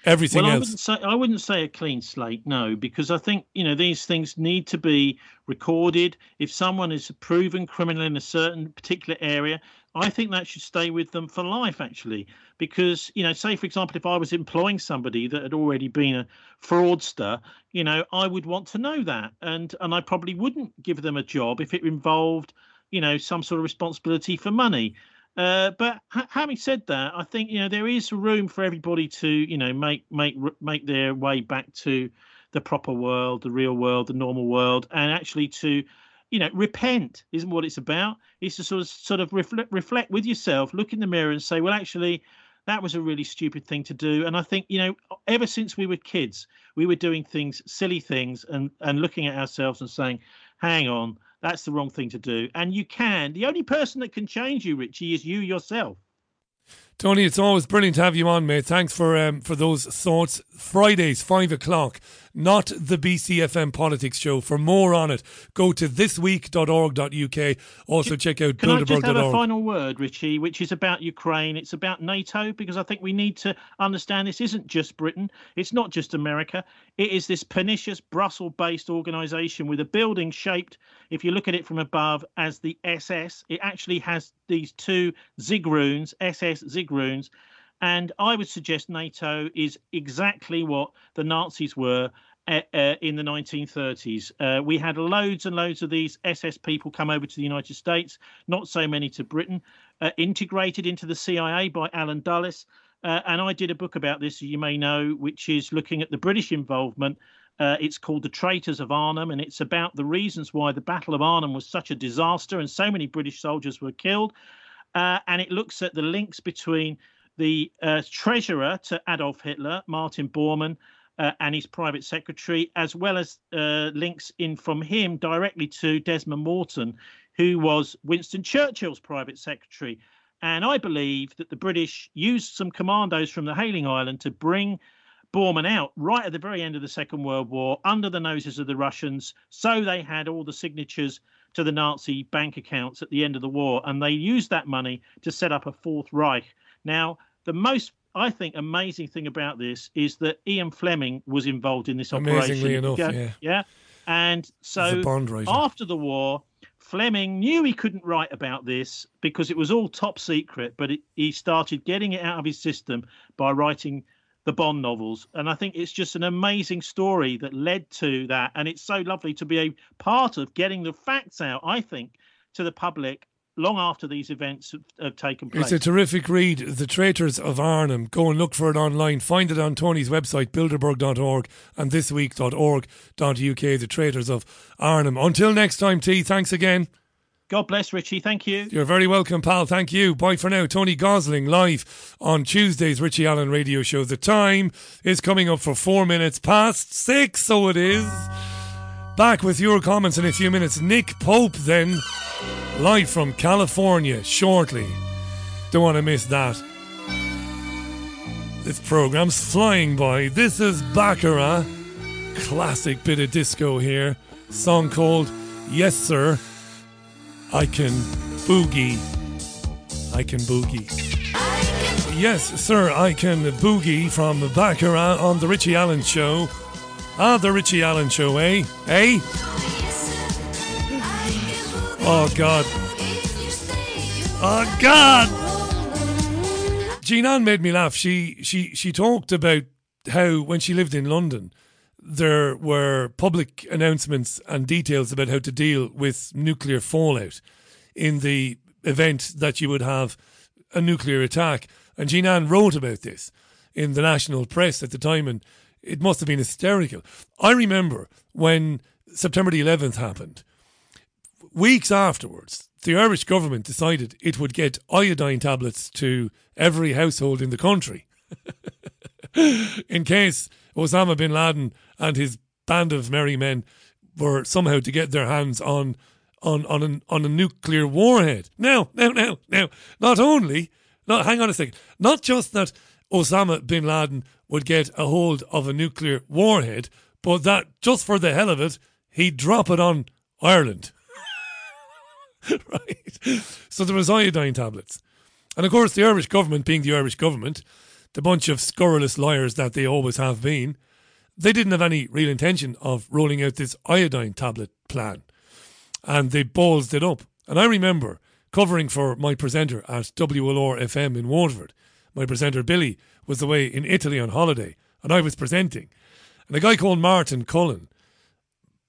Everything well, I else. wouldn't say I wouldn't say a clean slate, no, because I think you know these things need to be recorded. If someone is a proven criminal in a certain particular area, I think that should stay with them for life, actually, because you know, say for example, if I was employing somebody that had already been a fraudster, you know, I would want to know that, and and I probably wouldn't give them a job if it involved, you know, some sort of responsibility for money. Uh, but ha- having said that, I think you know there is room for everybody to you know make make make their way back to the proper world, the real world, the normal world, and actually to you know, repent isn't what it's about. It's to sort of sort of reflect, reflect with yourself, look in the mirror, and say, well, actually, that was a really stupid thing to do. And I think you know, ever since we were kids, we were doing things, silly things, and and looking at ourselves and saying, hang on, that's the wrong thing to do. And you can. The only person that can change you, Richie, is you yourself. Tony, it's always brilliant to have you on, mate. Thanks for um, for those thoughts. Fridays, five o'clock, not the BCFM politics show. For more on it, go to thisweek.org.uk. Also, check out Can I just have a final word, Richie, which is about Ukraine? It's about NATO because I think we need to understand this isn't just Britain. It's not just America. It is this pernicious Brussels-based organisation with a building shaped, if you look at it from above, as the SS. It actually has these two zig runes, SS zig runes. And I would suggest NATO is exactly what the Nazis were uh, in the 1930s. Uh, we had loads and loads of these SS people come over to the United States, not so many to Britain, uh, integrated into the CIA by Alan Dulles. Uh, and I did a book about this, as you may know, which is looking at the British involvement. Uh, it's called The Traitors of Arnhem, and it's about the reasons why the Battle of Arnhem was such a disaster and so many British soldiers were killed. Uh, and it looks at the links between the uh, treasurer to Adolf Hitler, Martin Bormann, uh, and his private secretary, as well as uh, links in from him directly to Desmond Morton, who was Winston Churchill's private secretary. And I believe that the British used some commandos from the Hayling Island to bring Bormann out right at the very end of the Second World War under the noses of the Russians. So they had all the signatures to the Nazi bank accounts at the end of the war. And they used that money to set up a Fourth Reich. Now, the most I think amazing thing about this is that Ian Fleming was involved in this Amazingly operation. enough, Yeah, yeah. yeah. And so after the war, Fleming knew he couldn't write about this because it was all top secret, but it, he started getting it out of his system by writing the Bond novels. And I think it's just an amazing story that led to that. And it's so lovely to be a part of getting the facts out, I think, to the public long after these events have, have taken place. It's a terrific read, The Traitors of Arnhem. Go and look for it online. Find it on Tony's website, bilderberg.org and thisweek.org.uk, The Traitors of Arnhem. Until next time, T, thanks again. God bless, Richie. Thank you. You're very welcome, pal. Thank you. Bye for now. Tony Gosling live on Tuesday's Richie Allen radio show. The time is coming up for four minutes past six, so it is. Back with your comments in a few minutes. Nick Pope, then, live from California, shortly. Don't want to miss that. This program's flying by. This is Baccara. Classic bit of disco here. Song called Yes Sir. I can boogie. I can boogie. Yes, sir, I can boogie from Baccara on the Richie Allen Show. Ah, the Richie Allen Show, eh? Eh? Oh, God. Oh, God! Jean made me laugh. She, she, she talked about how when she lived in London, there were public announcements and details about how to deal with nuclear fallout in the event that you would have a nuclear attack. And Jean Ann wrote about this in the national press at the time, and it must have been hysterical. I remember when September the 11th happened, weeks afterwards, the Irish government decided it would get iodine tablets to every household in the country in case Osama bin Laden and his band of merry men were somehow to get their hands on on on an, on a nuclear warhead. Now, now, now, now. Not only, not hang on a second. Not just that Osama bin Laden would get a hold of a nuclear warhead, but that just for the hell of it, he'd drop it on Ireland. right. So there was iodine tablets, and of course the Irish government, being the Irish government, the bunch of scurrilous liars that they always have been, they didn't have any real intention of rolling out this iodine tablet plan. And they ballsed it up. And I remember covering for my presenter at WLR FM in Waterford. My presenter Billy was away in Italy on holiday, and I was presenting. And a guy called Martin Cullen,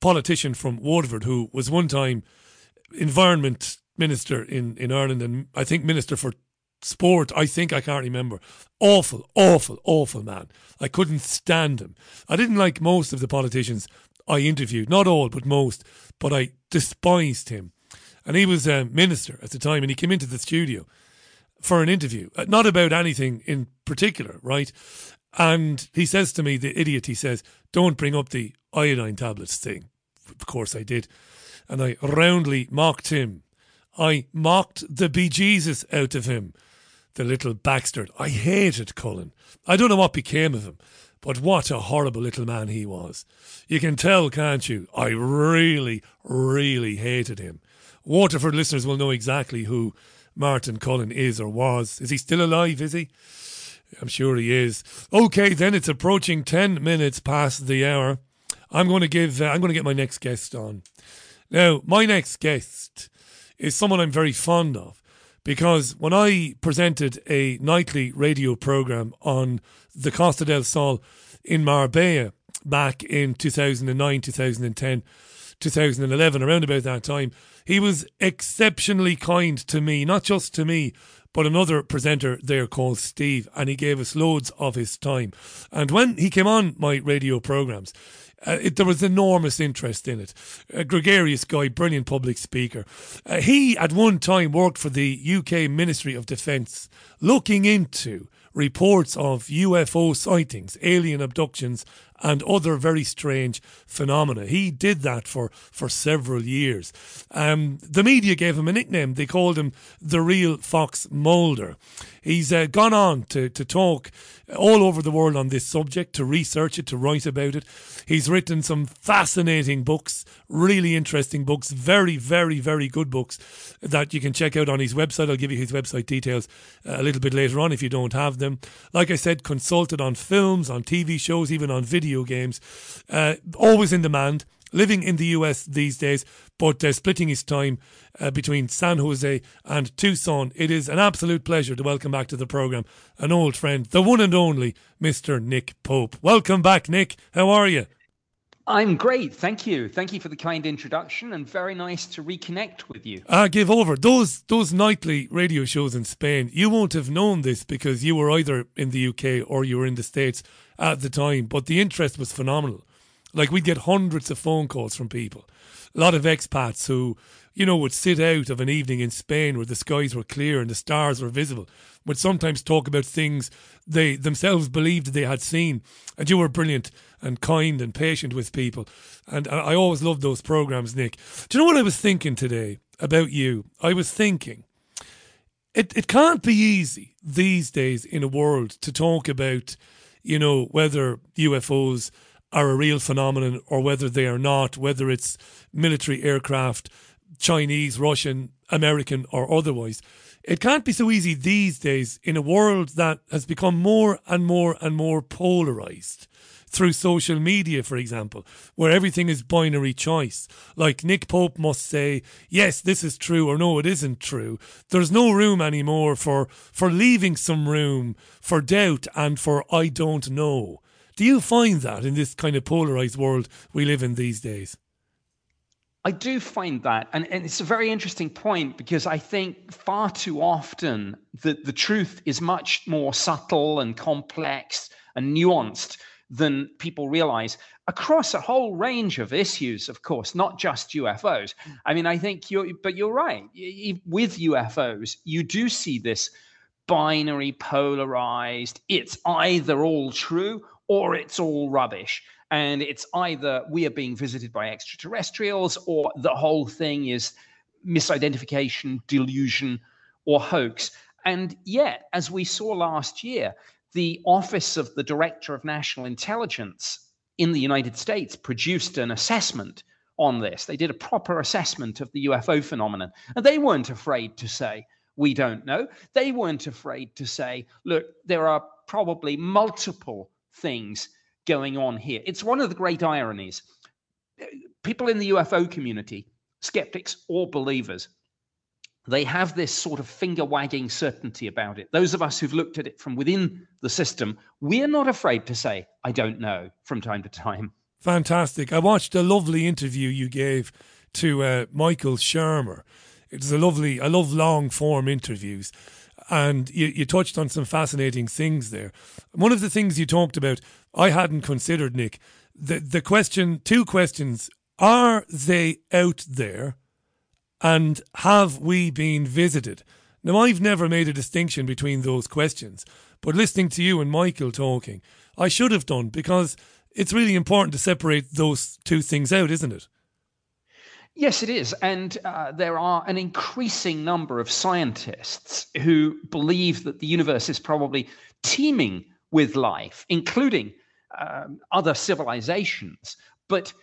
politician from Waterford, who was one time environment minister in, in Ireland and I think minister for sport, I think I can't remember. Awful, awful, awful man. I couldn't stand him. I didn't like most of the politicians I interviewed, not all, but most, but I despised him. And he was a minister at the time, and he came into the studio for an interview, uh, not about anything in particular, right? And he says to me, the idiot, he says, don't bring up the iodine tablets thing. Of course I did. And I roundly mocked him. I mocked the bejesus out of him. The little Baxter. I hated Cullen. I don't know what became of him, but what a horrible little man he was. You can tell, can't you? I really, really hated him. Waterford listeners will know exactly who Martin Cullen is or was. Is he still alive, is he? I'm sure he is. Okay, then it's approaching 10 minutes past the hour. I'm going to give, uh, I'm going to get my next guest on. Now, my next guest is someone I'm very fond of because when I presented a nightly radio program on the Costa del Sol in Marbella back in 2009, 2010, 2011, around about that time, he was exceptionally kind to me, not just to me, but another presenter there called Steve, and he gave us loads of his time. And when he came on my radio programs, uh, it, there was enormous interest in it. A gregarious guy, brilliant public speaker. Uh, he, at one time, worked for the UK Ministry of Defence, looking into reports of UFO sightings, alien abductions, and other very strange phenomena. He did that for, for several years. Um, the media gave him a nickname. They called him the real Fox Mulder. He's uh, gone on to, to talk all over the world on this subject, to research it, to write about it. He's written some fascinating books, really interesting books, very, very, very good books that you can check out on his website. I'll give you his website details uh, a little bit later on if you don't have them. Like I said, consulted on films, on TV shows, even on video games. Uh, always in demand living in the US these days, but uh, splitting his time uh, between San Jose and Tucson. It is an absolute pleasure to welcome back to the programme an old friend, the one and only Mr. Nick Pope. Welcome back, Nick. How are you? I'm great, thank you. Thank you for the kind introduction, and very nice to reconnect with you. Ah, give over those those nightly radio shows in Spain. You won't have known this because you were either in the UK or you were in the States at the time, but the interest was phenomenal. Like we'd get hundreds of phone calls from people, a lot of expats who, you know, would sit out of an evening in Spain where the skies were clear and the stars were visible. Would sometimes talk about things they themselves believed they had seen, and you were brilliant and kind and patient with people. And I always loved those programs, Nick. Do you know what I was thinking today about you? I was thinking. It, it can't be easy these days in a world to talk about, you know, whether UFOs are a real phenomenon or whether they are not, whether it's military aircraft, Chinese, Russian, American, or otherwise. It can't be so easy these days in a world that has become more and more and more polarized through social media, for example, where everything is binary choice. Like Nick Pope must say, yes, this is true, or no, it isn't true. There's no room anymore for, for leaving some room for doubt and for I don't know. Do you find that in this kind of polarized world we live in these days? I do find that. And, and it's a very interesting point because I think far too often the, the truth is much more subtle and complex and nuanced than people realize across a whole range of issues, of course, not just UFOs. Mm. I mean, I think you're, but you're right. With UFOs, you do see this binary, polarized, it's either all true or it's all rubbish. And it's either we are being visited by extraterrestrials or the whole thing is misidentification, delusion, or hoax. And yet, as we saw last year, the Office of the Director of National Intelligence in the United States produced an assessment on this. They did a proper assessment of the UFO phenomenon. And they weren't afraid to say, we don't know. They weren't afraid to say, look, there are probably multiple things going on here. It's one of the great ironies. People in the UFO community, skeptics or believers, they have this sort of finger wagging certainty about it. Those of us who've looked at it from within the system, we're not afraid to say, I don't know, from time to time. Fantastic. I watched a lovely interview you gave to uh, Michael Shermer. It's a lovely, I love long form interviews. And you, you touched on some fascinating things there. One of the things you talked about, I hadn't considered, Nick. The, the question, two questions are they out there? And have we been visited? Now, I've never made a distinction between those questions, but listening to you and Michael talking, I should have done because it's really important to separate those two things out, isn't it? Yes, it is. And uh, there are an increasing number of scientists who believe that the universe is probably teeming with life, including um, other civilizations. But,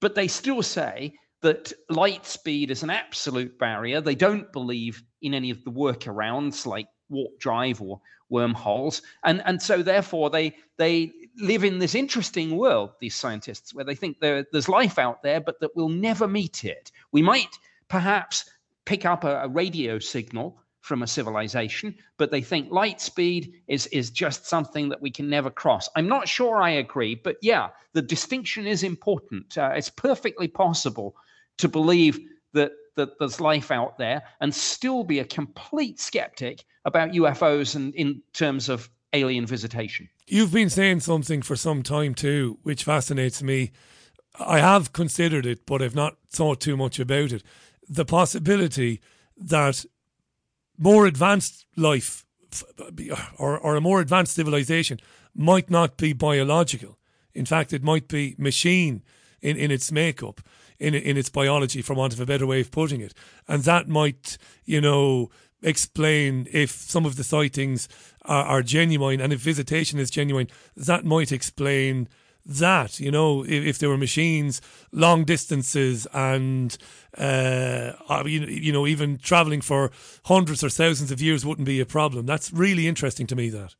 but they still say that light speed is an absolute barrier. They don't believe in any of the workarounds like warp drive or wormholes, and and so therefore they they live in this interesting world. These scientists, where they think there, there's life out there, but that we'll never meet it. We might perhaps pick up a, a radio signal from a civilization, but they think light speed is is just something that we can never cross. I'm not sure I agree, but yeah, the distinction is important. Uh, it's perfectly possible to believe that that there's life out there and still be a complete skeptic about UFOs and in terms of alien visitation. You've been saying something for some time too, which fascinates me. I have considered it, but I've not thought too much about it. The possibility that more advanced life or, or a more advanced civilization might not be biological. In fact, it might be machine in, in its makeup in in its biology, for want of a better way of putting it, and that might, you know, explain if some of the sightings are, are genuine and if visitation is genuine. That might explain that you know if, if there were machines long distances and uh, you, you know even traveling for hundreds or thousands of years wouldn't be a problem that's really interesting to me that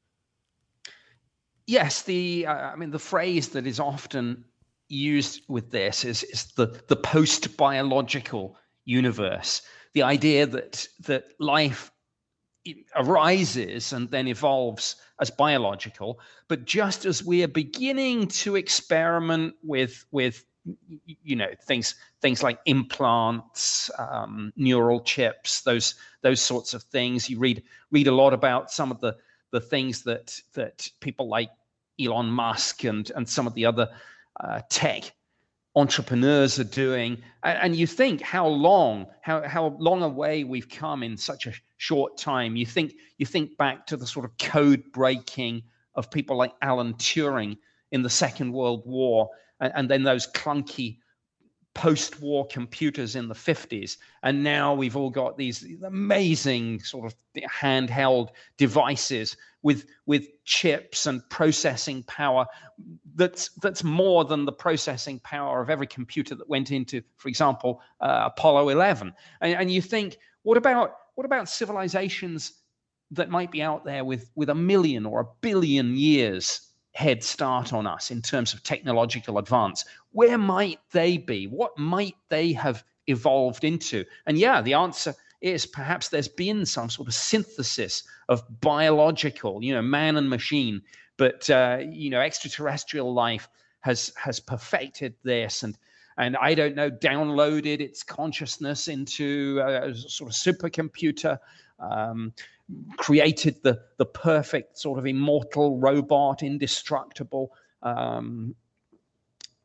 yes the uh, i mean the phrase that is often used with this is, is the, the post biological universe. The idea that, that life arises and then evolves as biological, but just as we are beginning to experiment with, with you know things things like implants um, neural chips those those sorts of things you read read a lot about some of the the things that that people like Elon Musk and and some of the other uh, tech entrepreneurs are doing. And, you think how long how, how long away we've come in such a short time. You think you think back to the sort of code breaking of people like alan turing in the second world war and, and then those clunky post-war computers in the 50s and now we've all got these amazing sort of handheld devices with with chips and processing power that's that's more than the processing power of every computer that went into for example uh, apollo 11 and, and you think what about what about civilizations that might be out there with with a million or a billion years head start on us in terms of technological advance. Where might they be? What might they have evolved into? And yeah, the answer is perhaps there's been some sort of synthesis of biological, you know, man and machine, but uh, you know, extraterrestrial life has has perfected this and and I don't know, downloaded its consciousness into a sort of supercomputer. Um, created the the perfect sort of immortal robot, indestructible. Um,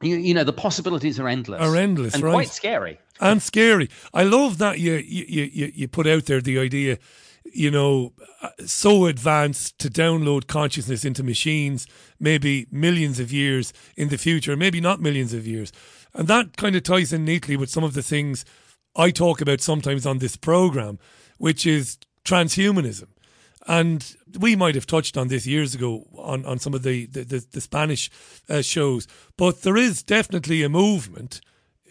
you, you know the possibilities are endless. Are endless, and right? quite scary. And scary. I love that you you you you put out there the idea you know, so advanced to download consciousness into machines, maybe millions of years in the future, maybe not millions of years. And that kind of ties in neatly with some of the things I talk about sometimes on this program, which is transhumanism. And we might have touched on this years ago on, on some of the, the, the, the Spanish uh, shows, but there is definitely a movement,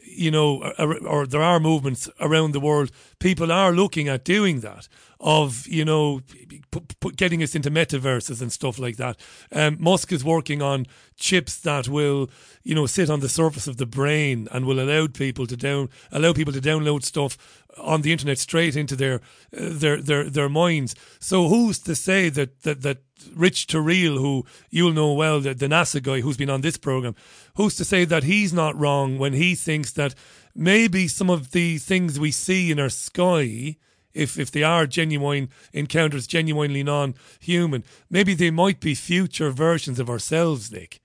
you know, or, or there are movements around the world. People are looking at doing that of you know p- p- getting us into metaverses and stuff like that. Um, Musk is working on chips that will you know sit on the surface of the brain and will allow people to down allow people to download stuff on the internet straight into their uh, their their their minds. So who's to say that that that Rich Terrile, who you'll know well, the, the NASA guy who's been on this program, who's to say that he's not wrong when he thinks that maybe some of the things we see in our sky if if they are genuine encounters, genuinely non-human, maybe they might be future versions of ourselves, Nick.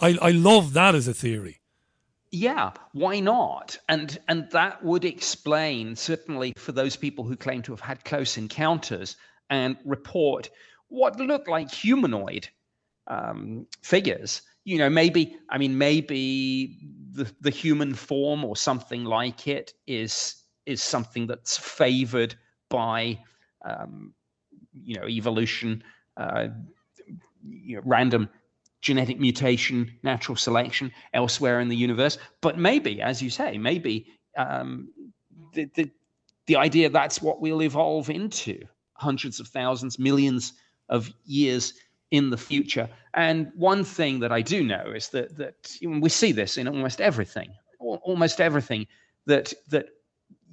I I love that as a theory. Yeah, why not? And and that would explain certainly for those people who claim to have had close encounters and report what look like humanoid um, figures. You know, maybe I mean maybe the the human form or something like it is is something that's favored by um, you know evolution, uh, you know, random genetic mutation, natural selection elsewhere in the universe. But maybe, as you say, maybe um, the, the the idea that's what we'll evolve into hundreds of thousands, millions of years in the future. And one thing that I do know is that that we see this in almost everything, almost everything that that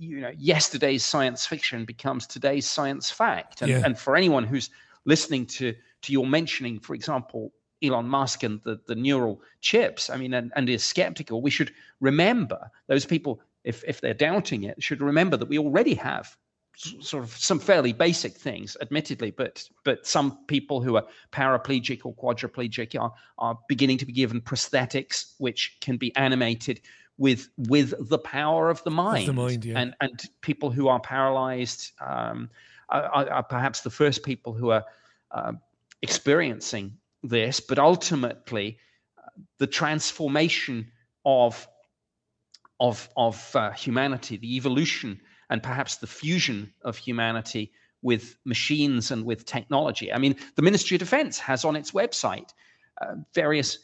you know yesterday's science fiction becomes today's science fact and, yeah. and for anyone who's listening to to your mentioning for example Elon Musk and the, the neural chips, I mean, and, and is skeptical, we should remember those people, if, if they're doubting it, should remember that we already have sort of some fairly basic things, admittedly, but but some people who are paraplegic or quadriplegic are are beginning to be given prosthetics which can be animated with with the power of the mind. the mind yeah. And and people who are paralyzed um, are, are, perhaps the first people who are uh, experiencing this, but ultimately uh, the transformation of of of uh, humanity, the evolution, and perhaps the fusion of humanity with machines and with technology. I mean, the Ministry of Defense has on its website uh, various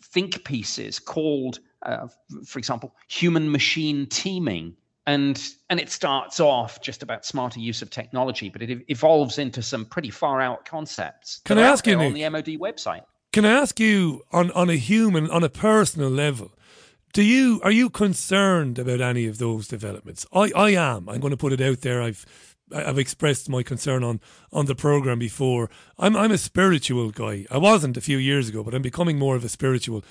think pieces called uh, for example, human machine teaming. And, and it starts off just about smarter use of technology, but it evolves into some pretty far out concepts. Can I ask you, on the MOD website? Can I ask you on, on a human, on a personal level, do you are you concerned about any of those developments? I, I am. I'm going to put it out there. I've I've expressed my concern on on the program before. I'm I'm a spiritual guy. I wasn't a few years ago, but I'm becoming more of a spiritual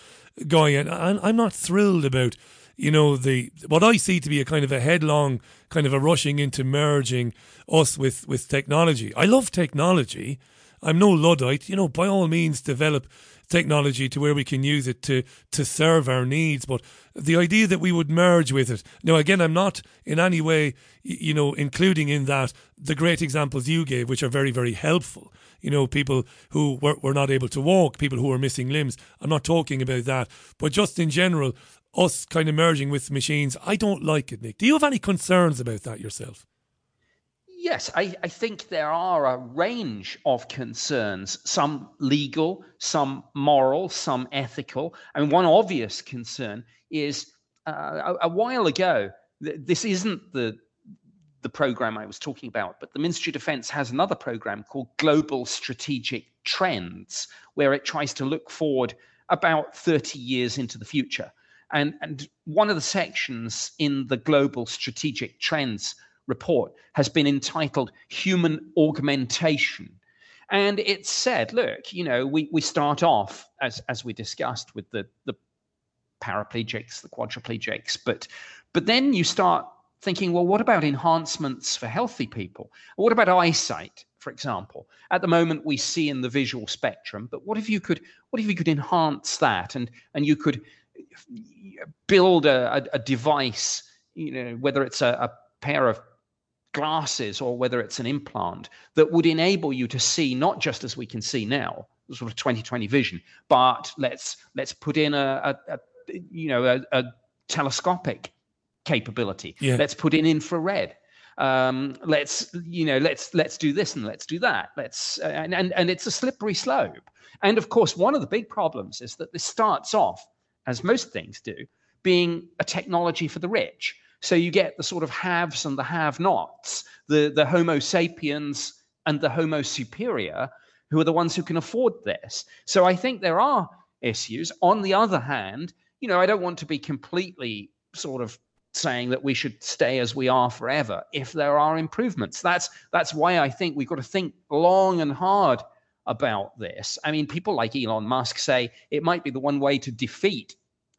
guy, and I'm not thrilled about you know the what I see to be a kind of a headlong kind of a rushing into merging us with with technology. I love technology. I'm no luddite. You know, by all means, develop technology to where we can use it to to serve our needs. But the idea that we would merge with it. Now, again, I'm not in any way, you know, including in that the great examples you gave, which are very, very helpful you know, people who were, were not able to walk, people who were missing limbs. I'm not talking about that. But just in general, us kind of merging with machines, I don't like it, Nick. Do you have any concerns about that yourself? Yes, I, I, think there are a range of concerns, some legal, some moral, some ethical. And one obvious concern is uh, a, a, while ago, th- this isn't the the program I was talking about, but the Ministry of Defense has another program called Global Strategic Trends, where it tries to look forward about 30 years into the future. And, and one of the sections in the Global Strategic Trends report has been entitled Human Augmentation. And it said, look, you know, we, we start off, as, as we discussed, with the, the paraplegics, the quadriplegics, but, but then you start thinking, well, what about enhancements for healthy people? What about eyesight, for example? At the moment, we see in the visual spectrum, but what if you could, what if you could enhance that and and you could build a, a, a device, you know, whether it's a, a pair of glasses or whether it's an implant that would enable you to see not just as we can see now, sort of 2020 vision, but let's let's put in a, a, a you know a, a telescopic capability. Yeah. Let's put in infrared. Um, let's you know let's let's do this and let's do that. Let's uh, and, and and it's a slippery slope. And of course, one of the big problems is that this starts off, as most things do, being a technology for the rich. So you get the sort of haves and the have-nots, the the Homo sapiens and the Homo superior, who are the ones who can afford this. So I think there are issues. On the other hand, you know, I don't want to be completely sort of saying that we should stay as we are forever if there are improvements. That's that's why I think we've got to think long and hard about this. I mean, people like Elon Musk say it might be the one way to defeat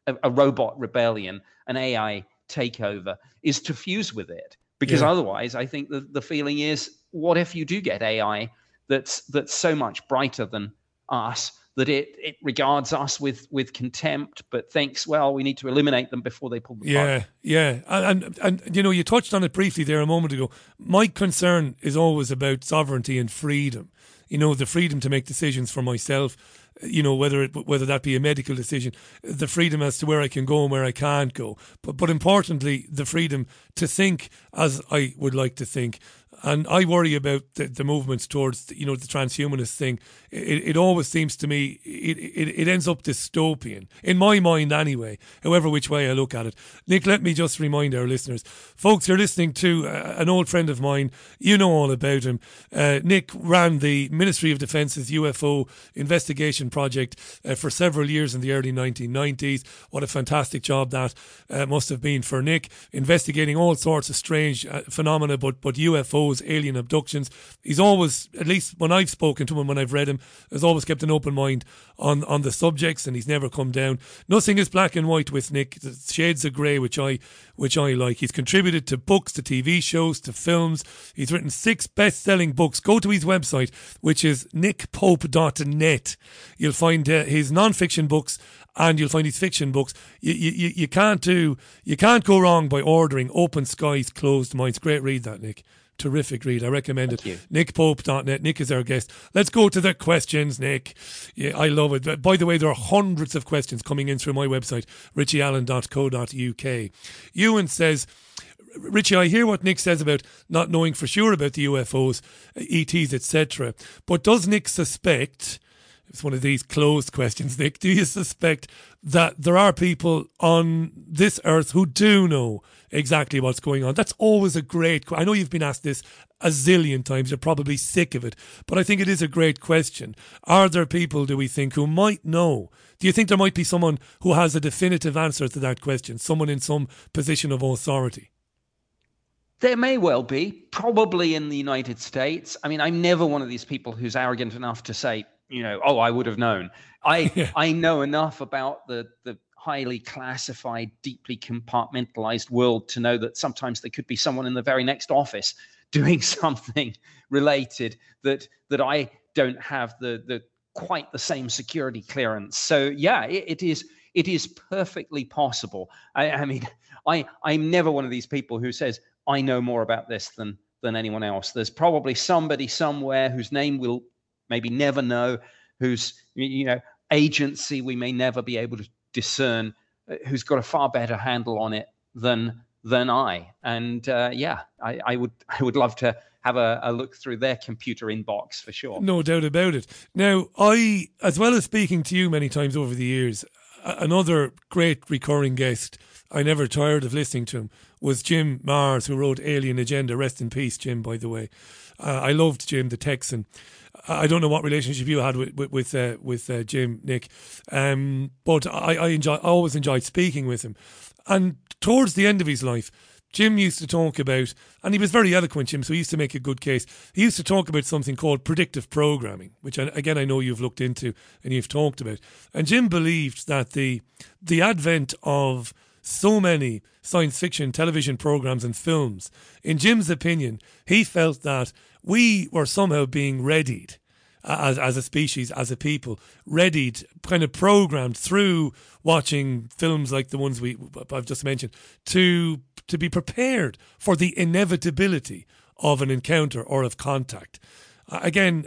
a, a robot rebellion, an AI takeover, is to fuse with it. Because yeah. otherwise, I think the, the feeling is, what if you do get AI that's that's so much brighter than us that it it regards us with with contempt, but thinks, well, we need to eliminate them before they pull the yeah, plug. Yeah, and, and and you know, you touched on it briefly there a moment ago. My concern is always about sovereignty and freedom. You know, the freedom to make decisions for myself. You know, whether it whether that be a medical decision, the freedom as to where I can go and where I can't go. But but importantly, the freedom to think as I would like to think and I worry about the, the movements towards you know the transhumanist thing. It, it always seems to me it, it, it ends up dystopian in my mind anyway. However, which way I look at it, Nick. Let me just remind our listeners, folks, you're listening to uh, an old friend of mine. You know all about him. Uh, Nick ran the Ministry of Defence's UFO investigation project uh, for several years in the early 1990s. What a fantastic job that uh, must have been for Nick, investigating all sorts of strange uh, phenomena, but but UFO UFOs, alien abductions. He's always, at least when I've spoken to him, when I've read him, has always kept an open mind on, on the subjects and he's never come down. Nothing is black and white with Nick. The shades of grey, which I which I like. He's contributed to books, to TV shows, to films. He's written six best selling books. Go to his website, which is nickpope.net. You'll find uh, his non fiction books and you'll find his fiction books. You, you, you can't do, you can't go wrong by ordering Open Skies, Closed Minds. Great read that, Nick terrific read. I recommend Thank it. NickPope.net. Nick is our guest. Let's go to the questions, Nick. Yeah, I love it. By the way, there are hundreds of questions coming in through my website, richieallen.co.uk. Ewan says, Richie, I hear what Nick says about not knowing for sure about the UFOs, ETs, etc. But does Nick suspect it's one of these closed questions, Nick. Do you suspect that there are people on this earth who do know exactly what's going on? That's always a great. I know you've been asked this a zillion times. You're probably sick of it, but I think it is a great question. Are there people, do we think, who might know? Do you think there might be someone who has a definitive answer to that question? Someone in some position of authority? There may well be, probably in the United States. I mean, I'm never one of these people who's arrogant enough to say, you know, oh, I would have known. I yeah. I know enough about the the highly classified, deeply compartmentalized world to know that sometimes there could be someone in the very next office doing something related that that I don't have the the quite the same security clearance. So yeah, it, it is it is perfectly possible. I, I mean, I I'm never one of these people who says I know more about this than than anyone else. There's probably somebody somewhere whose name we'll maybe never know, whose you know agency we may never be able to discern, uh, who's got a far better handle on it than than I. And uh, yeah, I, I, would I would love to have a, a, look through their computer inbox for sure. No doubt about it. Now, I, as well as speaking to you many times over the years, another great recurring guest. I never tired of listening to him was Jim Marrs, who wrote Alien Agenda. Rest in peace, Jim. By the way, uh, I loved Jim the Texan. I don't know what relationship you had with with with, uh, with uh, Jim Nick, um, but I, I enjoy I always enjoyed speaking with him. And towards the end of his life, Jim used to talk about, and he was very eloquent, Jim, so he used to make a good case. He used to talk about something called predictive programming, which again I know you've looked into and you've talked about. And Jim believed that the the advent of so many science fiction television programs and films, in Jim's opinion, he felt that we were somehow being readied uh, as, as a species, as a people, readied, kind of programmed through watching films like the ones we I've just mentioned to to be prepared for the inevitability of an encounter or of contact. Uh, again,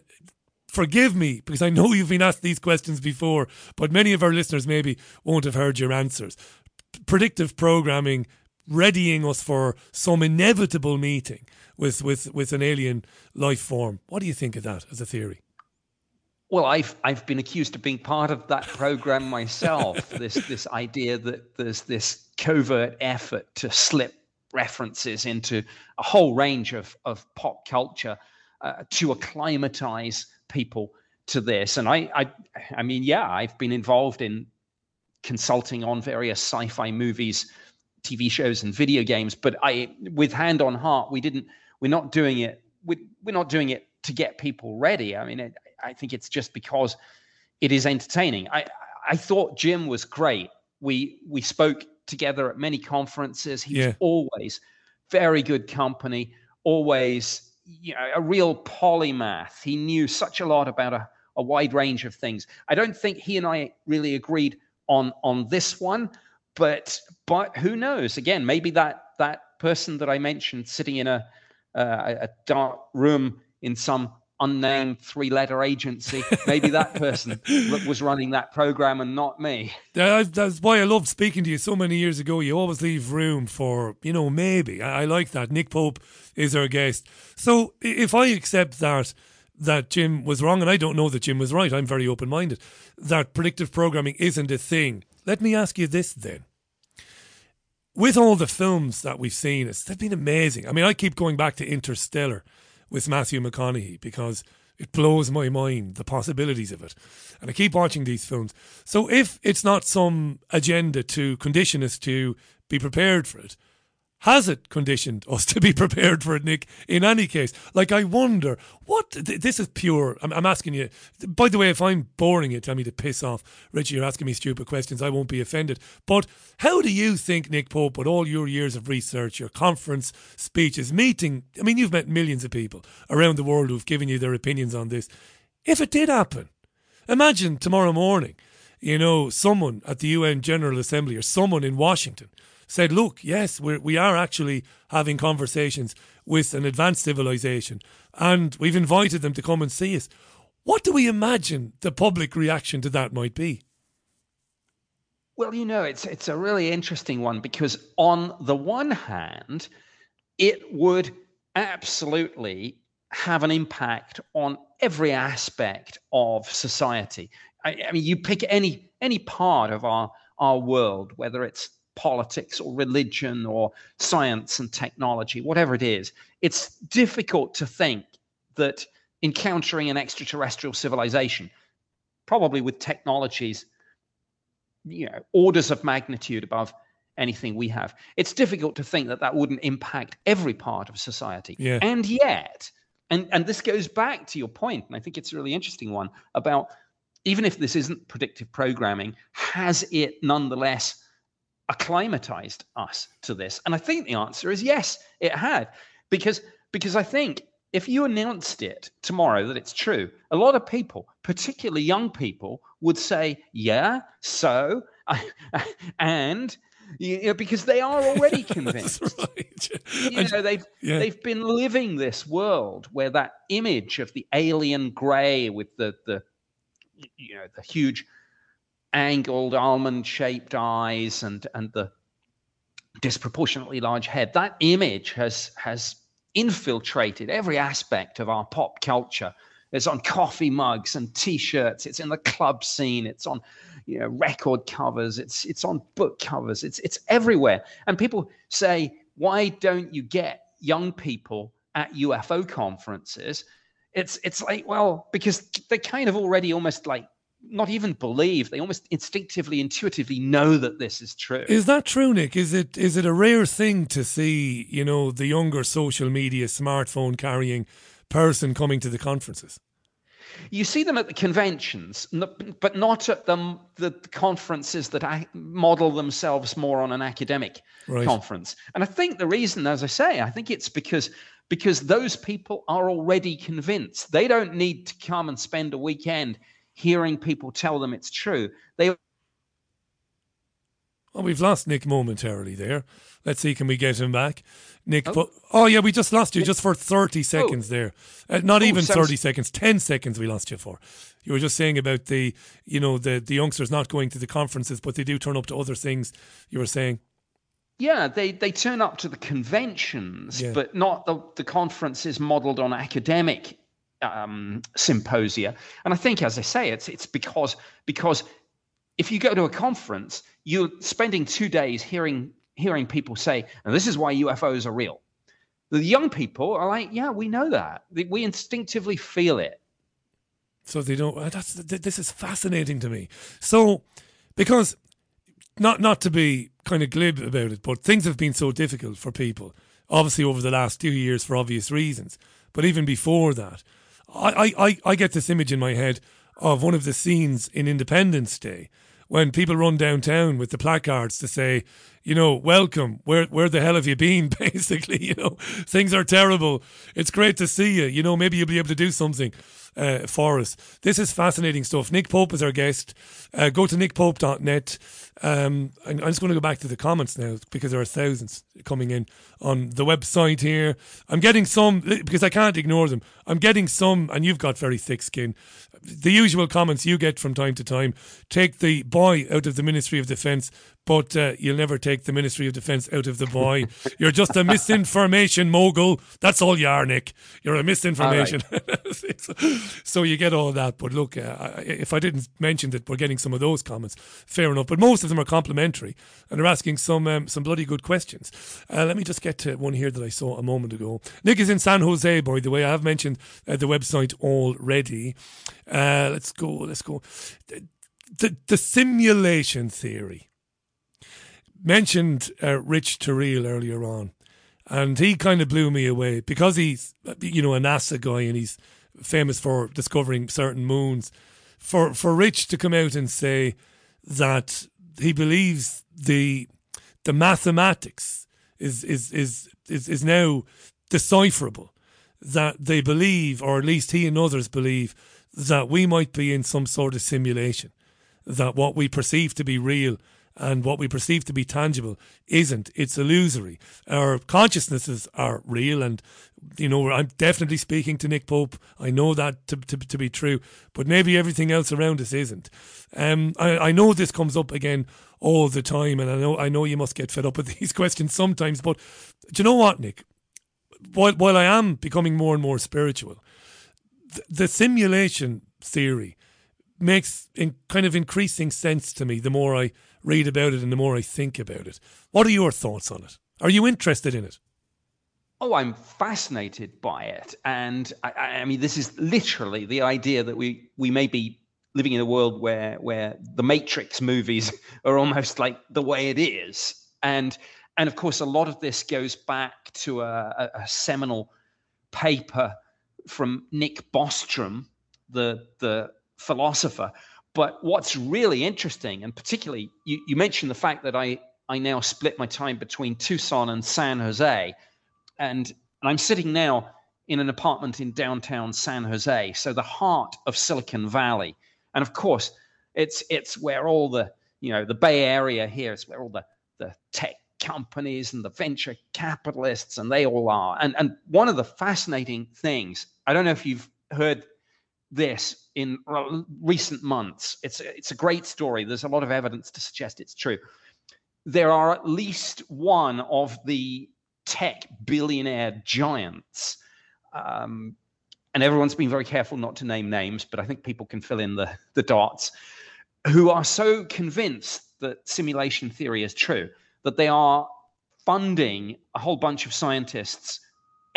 forgive me because I know you've been asked these questions before, but many of our listeners maybe won't have heard your answers. Predictive programming readying us for some inevitable meeting with, with, with an alien life form. What do you think of that as a theory? Well, I've I've been accused of being part of that program myself. this this idea that there's this covert effort to slip references into a whole range of, of pop culture uh, to acclimatize people to this. And I, I, I mean, yeah, I've been involved in consulting on various sci-fi movies, TV shows, and video games. But I, with hand on heart, we didn't. We're not doing it. We, we're not doing it to get people ready. I mean, it, I think it's just because it is entertaining. I, I thought Jim was great. We we spoke together at many conferences. He yeah. was always very good company. Always you know, a real polymath. He knew such a lot about a, a wide range of things. I don't think he and I really agreed on on this one, but but who knows? Again, maybe that that person that I mentioned sitting in a uh, a dark room in some unnamed three letter agency. Maybe that person was running that program and not me. That's why I loved speaking to you so many years ago. You always leave room for, you know, maybe. I, like that. Nick Pope is our guest. So if I accept that, that Jim was wrong, and I don't know that Jim was right, I'm very open minded, that predictive programming isn't a thing. Let me ask you this then. With all the films that we've seen, it's, they've been amazing. I mean, I keep going back to Interstellar with Matthew McConaughey because it blows my mind the possibilities of it. And I keep watching these films. So if it's not some agenda to condition us to be prepared for it, has it conditioned us to be prepared for it, Nick? In any case, like I wonder what this is pure. I'm, I'm, asking you. By the way, if I'm boring you, tell me to piss off, Richie. You're asking me stupid questions. I won't be offended. But how do you think, Nick Pope, with all your years of research, your conference speeches, meeting? I mean, you've met millions of people around the world who've given you their opinions on this. If it did happen, imagine tomorrow morning. You know, someone at the UN General Assembly or someone in Washington said, look, yes, we're, we are actually having conversations with an advanced civilization and we've invited them to come and see us. What do we imagine the public reaction to that might be? Well, you know, it's it's a really interesting one because on the one hand, it would absolutely have an impact on every aspect of society. I, I mean, you pick any any part of our our world, whether it's politics or religion or science and technology, whatever it is, it's difficult to think that encountering an extraterrestrial civilization, probably with technologies, you know, orders of magnitude above anything we have, it's difficult to think that that wouldn't impact every part of society. Yeah. And yet, and, and this goes back to your point, and I think it's a really interesting one about even if this isn't predictive programming, has it nonetheless acclimatized us to this? And I think the answer is yes, it had. Because because I think if you announced it tomorrow that it's true, a lot of people, particularly young people, would say, "Yeah, so," and you know, because they are already convinced. right. You know, they've yeah. they've been living this world where that image of the alien grey with the the you know the huge angled almond shaped eyes and and the disproportionately large head. That image has has infiltrated every aspect of our pop culture. It's on coffee mugs and t-shirts. It's in the club scene. It's on you know record covers. It's it's on book covers. It's it's everywhere. And people say why don't you get young people at UFO conferences? It's it's like well because they kind of already almost like not even believe they almost instinctively intuitively know that this is true. Is that true nick? Is it is it a rare thing to see you know the younger social media smartphone carrying person coming to the conferences? You see them at the conventions but not at the, the conferences that model themselves more on an academic right. conference. And i think the reason as i say i think it's because because those people are already convinced. They don't need to come and spend a weekend hearing people tell them it's true. They Oh, we've lost Nick momentarily there. Let's see, can we get him back? Nick, oh, oh yeah, we just lost you just for 30 seconds oh. there. Uh, not oh, even sounds... 30 seconds, 10 seconds we lost you for. You were just saying about the, you know, the, the youngsters not going to the conferences, but they do turn up to other things, you were saying. Yeah, they, they turn up to the conventions, yeah. but not the, the conferences modeled on academic um, symposia. And I think, as I say, it's it's because because if you go to a conference, you're spending two days hearing hearing people say, and this is why UFOs are real. The young people are like, yeah, we know that. We instinctively feel it. So they don't. uh, That's this is fascinating to me. So because not not to be kind of glib about it, but things have been so difficult for people. Obviously, over the last two years, for obvious reasons. But even before that, I I, I get this image in my head of one of the scenes in Independence Day when people run downtown with the placards to say, you know, welcome. Where where the hell have you been? Basically, you know, things are terrible. It's great to see you. You know, maybe you'll be able to do something uh, for us. This is fascinating stuff. Nick Pope is our guest. Uh, go to nickpope.net. Um, I'm I'm just going to go back to the comments now because there are thousands coming in on the website here. I'm getting some because I can't ignore them. I'm getting some, and you've got very thick skin. The usual comments you get from time to time take the boy out of the Ministry of Defence, but uh, you'll never take the Ministry of Defence out of the boy. You're just a misinformation mogul. That's all you are, Nick. You're a misinformation. so you get all that. But look, uh, if I didn't mention that we're getting some of those comments, fair enough. But most of them are complimentary and they're asking some um, some bloody good questions. Uh, let me just get to one here that I saw a moment ago. Nick is in San Jose, by the way. I have mentioned uh, the website already. Uh, let's go. Let's go. The, the simulation theory mentioned uh, Rich Terrile earlier on, and he kind of blew me away because he's you know a NASA guy and he's famous for discovering certain moons. For for Rich to come out and say that he believes the the mathematics is is is is, is now decipherable, that they believe, or at least he and others believe, that we might be in some sort of simulation, that what we perceive to be real and what we perceive to be tangible isn't. It's illusory. Our consciousnesses are real, and you know I'm definitely speaking to Nick Pope. I know that to to, to be true, but maybe everything else around us isn't. Um, I, I know this comes up again all the time, and I know I know you must get fed up with these questions sometimes. But do you know what, Nick? While while I am becoming more and more spiritual, th- the simulation theory makes in kind of increasing sense to me the more I read about it and the more I think about it. What are your thoughts on it? Are you interested in it? Oh, I'm fascinated by it, and I, I mean, this is literally the idea that we we may be living in a world where where the Matrix movies are almost like the way it is, and and of course, a lot of this goes back to a, a seminal paper from Nick Bostrom, the the philosopher. But what's really interesting, and particularly you, you mentioned the fact that I I now split my time between Tucson and San Jose, and and I'm sitting now in an apartment in downtown San Jose, so the heart of Silicon Valley, and of course it's it's where all the you know the Bay Area here is where all the the tech companies and the venture capitalists and they all are. And and one of the fascinating things, I don't know if you've heard this in recent months. It's it's a great story. There's a lot of evidence to suggest it's true. There are at least one of the tech billionaire giants. Um, and everyone's been very careful not to name names, but I think people can fill in the, the dots, who are so convinced that simulation theory is true that they are funding a whole bunch of scientists,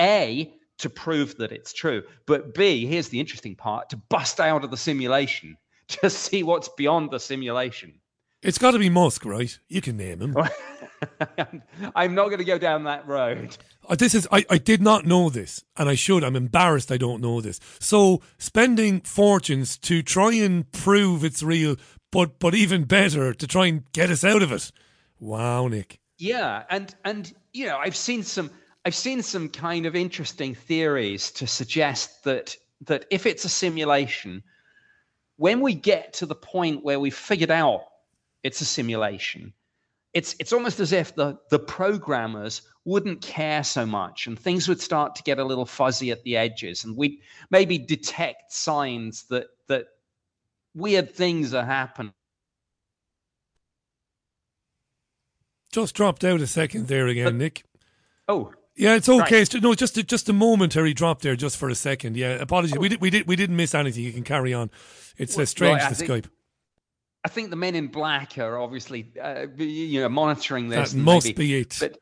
A, to prove that it's true, but B, here's the interesting part, to bust out of the simulation to see what's beyond the simulation. It's got to be Musk, right? You can name him. I'm not going to go down that road. Uh, This is I, I did not know this, and I should. I'm embarrassed I don't know this. So spending fortunes to try and prove it's real, but but even better to try and get us out of it. Wow, Nick. Yeah, and and you know, I've seen some I've seen some kind of interesting theories to suggest that that if it's a simulation, when we get to the point where we've figured out it's a simulation, it's it's almost as if the the programmers wouldn't care so much and things would start to get a little fuzzy at the edges and we'd maybe detect signs that that weird things are happening. Just dropped out a second there again, Nick. Oh, Yeah, it's okay. Right. No, just a, just a momentary drop there, just for a second. Yeah, apologies. We did we did we didn't miss anything. You can carry on. It's uh, Well, strange I the think- Skype. I think the men in black are obviously, uh, you know, monitoring this. That must maybe, be it. But,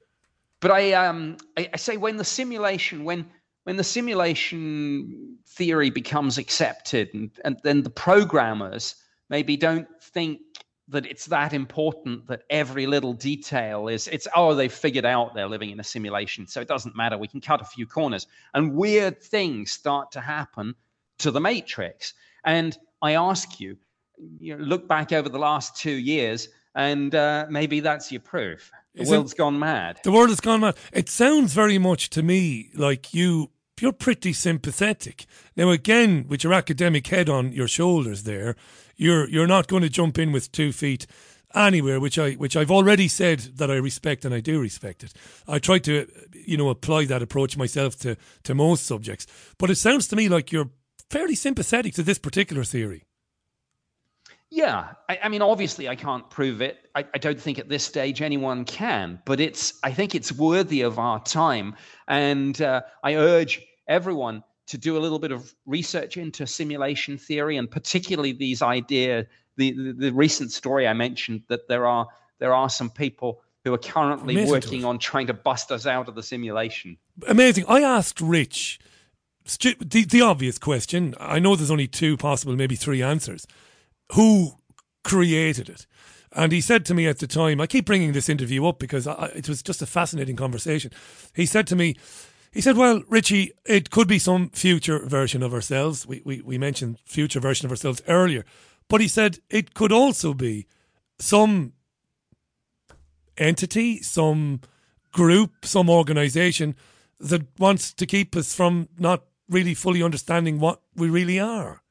but I, um, I, I say when the simulation, when when the simulation theory becomes accepted, and, and then the programmers maybe don't think that it's that important that every little detail is it's oh they've figured out they're living in a simulation so it doesn't matter we can cut a few corners. And weird things start to happen to the matrix. And i ask you you know, look back over the last two years and uh, maybe that's your proof. The Is world's gone mad. The world has gone mad. It sounds very much to me like you you're pretty sympathetic. Now again, with your academic head on your shoulders there, you're you're not going to jump in with two feet anywhere, which I which I've already said that I respect and I do respect it. I try to you know apply that approach myself to to most subjects. But it sounds to me like you're fairly sympathetic to this particular theory. Yeah, I, I mean, obviously, I can't prove it. I, I don't think at this stage anyone can, but it's. I think it's worthy of our time, and uh, I urge everyone to do a little bit of research into simulation theory, and particularly these idea. The, the, the recent story I mentioned that there are there are some people who are currently Amazing working on trying to bust us out of the simulation. amazing. I asked Rich stu- the, the obvious question. I know there's only two possible, maybe three answers. Who created it? And he said to me at the time, I keep bringing this interview up because I, it was just a fascinating conversation. He said to me, he said, Well, Richie, it could be some future version of ourselves. We, we, we mentioned future version of ourselves earlier. But he said it could also be some entity, some group, some organization that wants to keep us from not really fully understanding what we really are.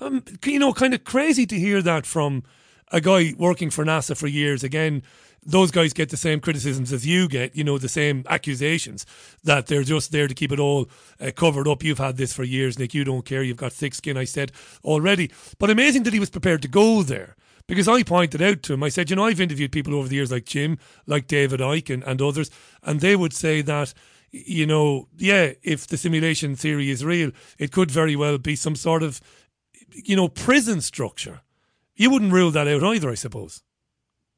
Um, you know, kind of crazy to hear that from a guy working for NASA for years. Again, those guys get the same criticisms as you get, you know, the same accusations that they're just there to keep it all uh, covered up. You've had this for years, Nick. You don't care. You've got thick skin, I said already. But amazing that he was prepared to go there because I pointed out to him, I said, you know, I've interviewed people over the years like Jim, like David Icke, and, and others, and they would say that, you know, yeah, if the simulation theory is real, it could very well be some sort of, you know, prison structure. You wouldn't rule that out either, I suppose.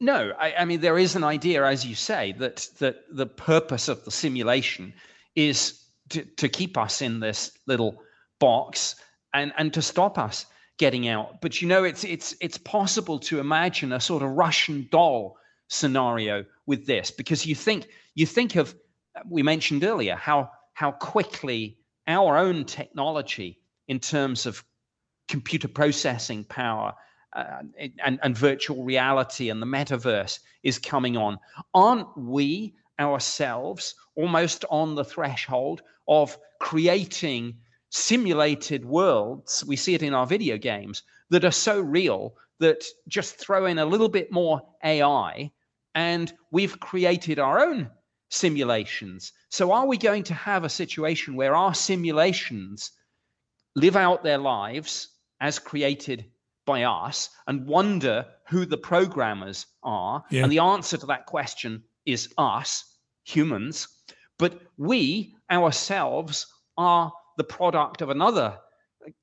No, I, I mean there is an idea, as you say, that that the purpose of the simulation is to, to keep us in this little box and and to stop us getting out. But you know, it's it's it's possible to imagine a sort of Russian doll scenario with this because you think you think of we mentioned earlier how how quickly our own technology in terms of computer processing power uh, and, and virtual reality and the metaverse is coming on. Aren't we ourselves almost on the threshold of creating simulated worlds? We see it in our video games that are so real that just throw in a little bit more AI and we've created our own simulations. So, are we going to have a situation where our simulations live out their lives as created by us and wonder who the programmers are? Yeah. And the answer to that question is us, humans. But we ourselves are the product of another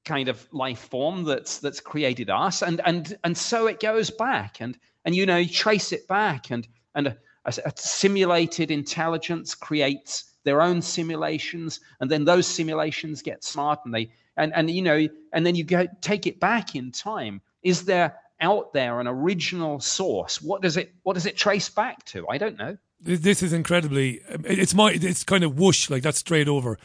kind of life form that's that's created us and and and so it goes back and and you know you trace it back and and a, a, a simulated intelligence creates their own simulations and then those simulations get smart and they and and you know and then you go take it back in time is there out there an original source what does it what does it trace back to i don't know This is incredibly. It's my. It's kind of whoosh like that's straight over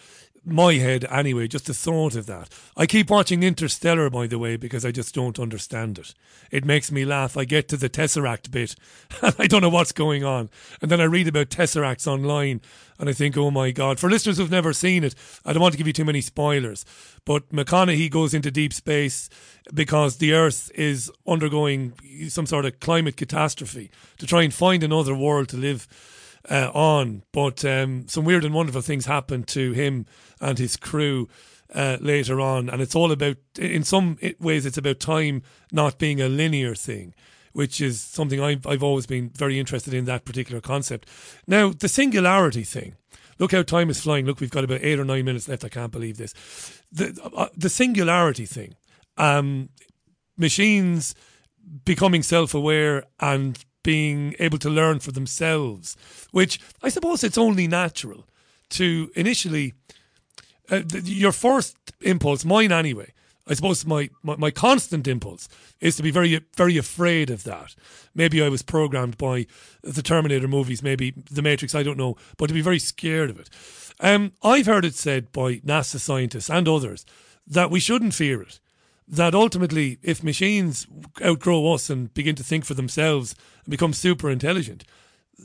my head anyway. Just the thought of that. I keep watching Interstellar, by the way, because I just don't understand it. It makes me laugh. I get to the Tesseract bit, and I don't know what's going on, and then I read about Tesseracts online, and I think, oh my god. For listeners who've never seen it, I don't want to give you too many spoilers, but McConaughey goes into deep space because the Earth is undergoing some sort of climate catastrophe to try and find another world to live uh, on. But um, some weird and wonderful things happen to him and his crew uh, later on, and it's all about. In some ways, it's about time not being a linear thing. Which is something I've, I've always been very interested in that particular concept. Now, the singularity thing. Look how time is flying. Look, we've got about eight or nine minutes left. I can't believe this. The uh, the singularity thing. Um, machines becoming self aware and being able to learn for themselves, which I suppose it's only natural to initially. Uh, th- your first impulse, mine anyway, I suppose my, my, my constant impulse is to be very very afraid of that. Maybe I was programmed by the Terminator movies, maybe the Matrix, I don't know, but to be very scared of it. Um, I've heard it said by NASA scientists and others that we shouldn't fear it. That ultimately, if machines outgrow us and begin to think for themselves and become super intelligent,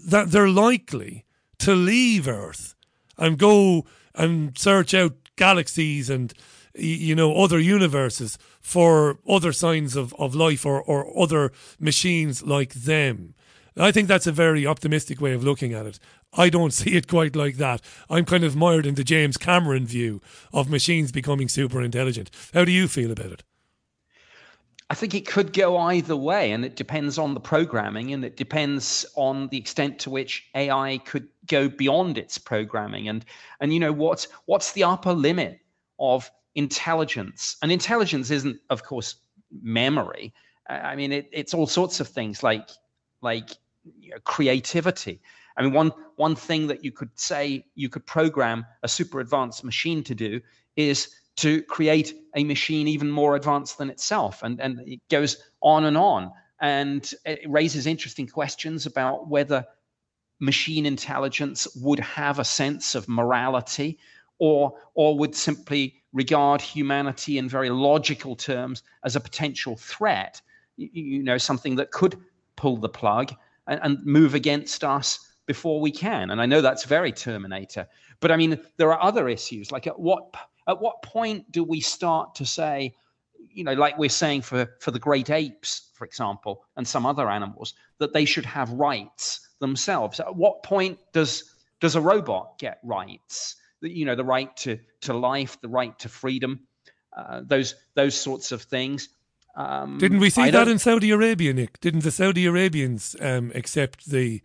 that they're likely to leave Earth and go and search out galaxies and you know other universes for other signs of, of life or, or other machines like them. I think that's a very optimistic way of looking at it. I don't see it quite like that. I'm kind of mired in the James Cameron view of machines becoming super intelligent. How do you feel about it? I think it could go either way, and it depends on the programming, and it depends on the extent to which AI could go beyond its programming, and and you know what's what's the upper limit of intelligence? And intelligence isn't, of course, memory. I mean, it, it's all sorts of things like like you know, creativity. I mean, one one thing that you could say you could program a super advanced machine to do is to create a machine even more advanced than itself, and and it goes on and on, and it raises interesting questions about whether machine intelligence would have a sense of morality, or or would simply regard humanity in very logical terms as a potential threat. You, know, something that could pull the plug and, and move against us before we can. And I know that's very Terminator. But I mean, there are other issues. Like at what at what point do we start to say, you know, like we're saying for for the great apes, for example, and some other animals, that they should have rights themselves? At what point does does a robot get rights? You know, the right to to life, the right to freedom, uh, those those sorts of things. Um, Didn't we see that in Saudi Arabia, Nick? Didn't the Saudi Arabians um, accept the